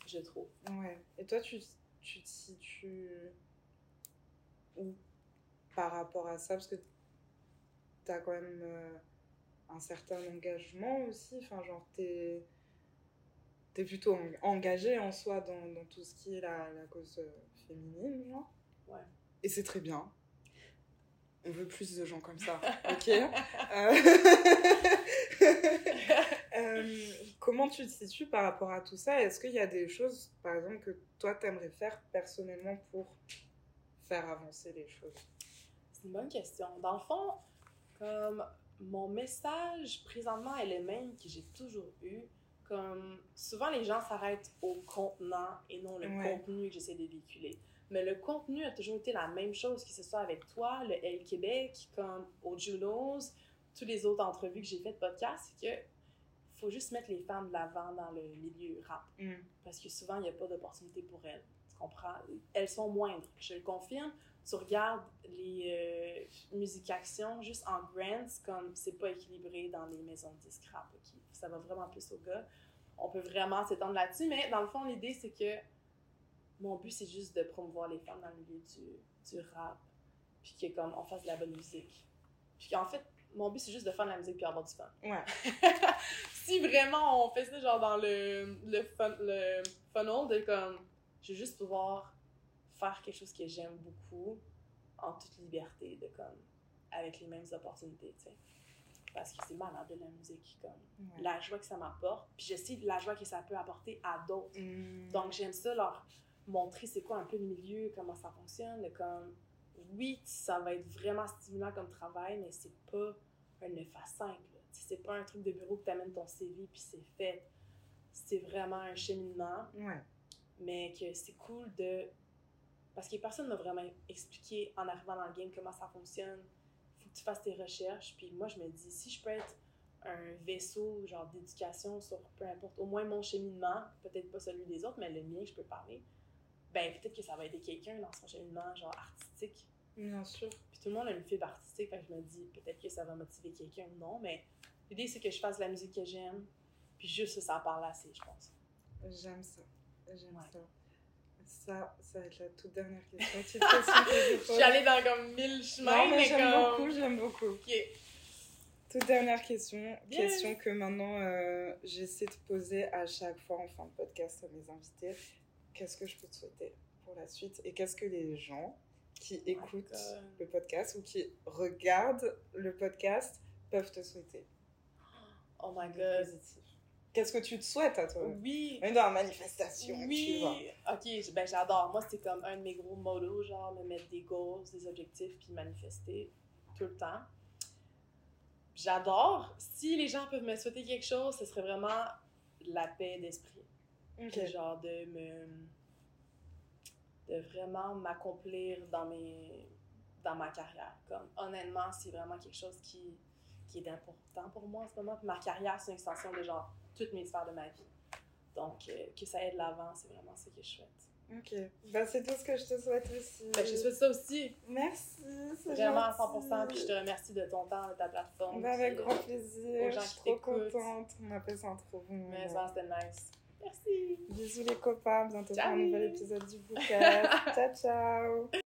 Speaker 2: Je trouve.
Speaker 1: Ouais. Et toi, tu, tu te situes ou par rapport à ça Parce que tu as quand même euh, un certain engagement aussi. Enfin, genre, t'es es plutôt engagé en soi dans, dans, tout ce qui est la, la cause euh, féminine, genre.
Speaker 2: Ouais.
Speaker 1: Et c'est très bien. On veut plus de gens comme ça, ok? Euh, Euh, comment tu te situes par rapport à tout ça? Est-ce qu'il y a des choses, par exemple, que toi, t'aimerais faire personnellement pour faire avancer les choses?
Speaker 2: C'est une bonne question. Dans le fond, comme mon message présentement est le même que j'ai toujours eu. Comme souvent les gens s'arrêtent au contenant et non le contenu que j'essaie de véhiculer. Mais le contenu a toujours été la même chose, que ce soit avec toi, le L Québec, comme au Junos, toutes les autres entrevues que j'ai faites podcast, c'est que faut juste mettre les femmes de l'avant dans le milieu rap. Mm. Parce que souvent, il n'y a pas d'opportunité pour elles. Tu comprends? Elles sont moindres. Je le confirme. Tu regardes les euh, musiques actions juste en grants, comme c'est pas équilibré dans les maisons de disques rap. Ça va vraiment plus au gars. On peut vraiment s'étendre là-dessus, mais dans le fond, l'idée, c'est que mon but, c'est juste de promouvoir les femmes dans le milieu du, du rap, puis que comme on fasse de la bonne musique. Puis qu'en fait, mon but, c'est juste de faire de la musique puis avoir du fun. Ouais. si vraiment on fait ça, genre dans le, le, fun, le funnel, de comme, je veux juste pouvoir faire quelque chose que j'aime beaucoup en toute liberté, de comme, avec les mêmes opportunités, tu sais. Parce que c'est malade de la musique, comme, la joie que ça m'apporte, puis je sais la joie que ça peut apporter à d'autres. Mm. Donc, j'aime ça, leur montrer c'est quoi un peu le milieu, comment ça fonctionne, comme, oui, ça va être vraiment stimulant comme travail, mais c'est pas un 9 à 5. C'est pas un truc de bureau que tu amènes ton CV puis c'est fait. C'est vraiment un cheminement. Ouais. Mais que c'est cool de. Parce que personne m'a vraiment expliqué en arrivant dans le game comment ça fonctionne. Faut que tu fasses tes recherches. Puis moi, je me dis, si je peux être un vaisseau genre d'éducation sur peu importe, au moins mon cheminement, peut-être pas celui des autres, mais le mien, je peux parler, ben peut-être que ça va aider quelqu'un dans son cheminement genre artistique.
Speaker 1: Bien sûr.
Speaker 2: Puis tout le monde a une fibre artistique, fait que je me dis peut-être que ça va motiver quelqu'un ou non, mais l'idée c'est que je fasse de la musique que j'aime, puis juste ça, ça parle assez, je pense.
Speaker 1: J'aime ça. J'aime ça. Ça, ça va être la toute dernière question. je
Speaker 2: suis allée dans comme mille chemins, mais,
Speaker 1: j'aime beaucoup, j'aime beaucoup. Toute dernière question, question que maintenant euh, j'essaie de poser à chaque fois en fin de podcast à mes invités. Qu'est-ce que je peux te souhaiter pour la suite? Et qu'est-ce que les gens qui oh écoutent le podcast ou qui regardent le podcast peuvent te souhaiter
Speaker 2: Oh my god.
Speaker 1: Qu'est-ce que tu te souhaites à toi?
Speaker 2: Oui.
Speaker 1: Dans la manifestation.
Speaker 2: Oui. Tu vois. Ok, ben j'adore. Moi, c'est comme un de mes gros modos, genre me mettre des goals, des objectifs, puis manifester tout le temps. J'adore. Si les gens peuvent me souhaiter quelque chose, ce serait vraiment la paix d'esprit. Genre de me de vraiment m'accomplir dans mes dans ma carrière. Comme honnêtement, c'est vraiment quelque chose qui, qui est important pour moi en ce moment. ma carrière, c'est une extension de genre toutes mes sphères de ma vie. Donc, euh, que ça aide l'avant, c'est vraiment ce que je souhaite.
Speaker 1: Ok. Ben, c'est tout ce que je te souhaite aussi.
Speaker 2: Ben, je souhaite ça aussi.
Speaker 1: Merci.
Speaker 2: Vraiment à 100%. Puis je te remercie de ton temps, de ta plateforme.
Speaker 1: Ben, avec grand plaisir. je suis trop contente. On appelle ça un trop.
Speaker 2: Mais ça, c'était nice. Merci.
Speaker 1: Bisous les copains, bientôt pour un nouvel épisode du bouquet. ciao ciao.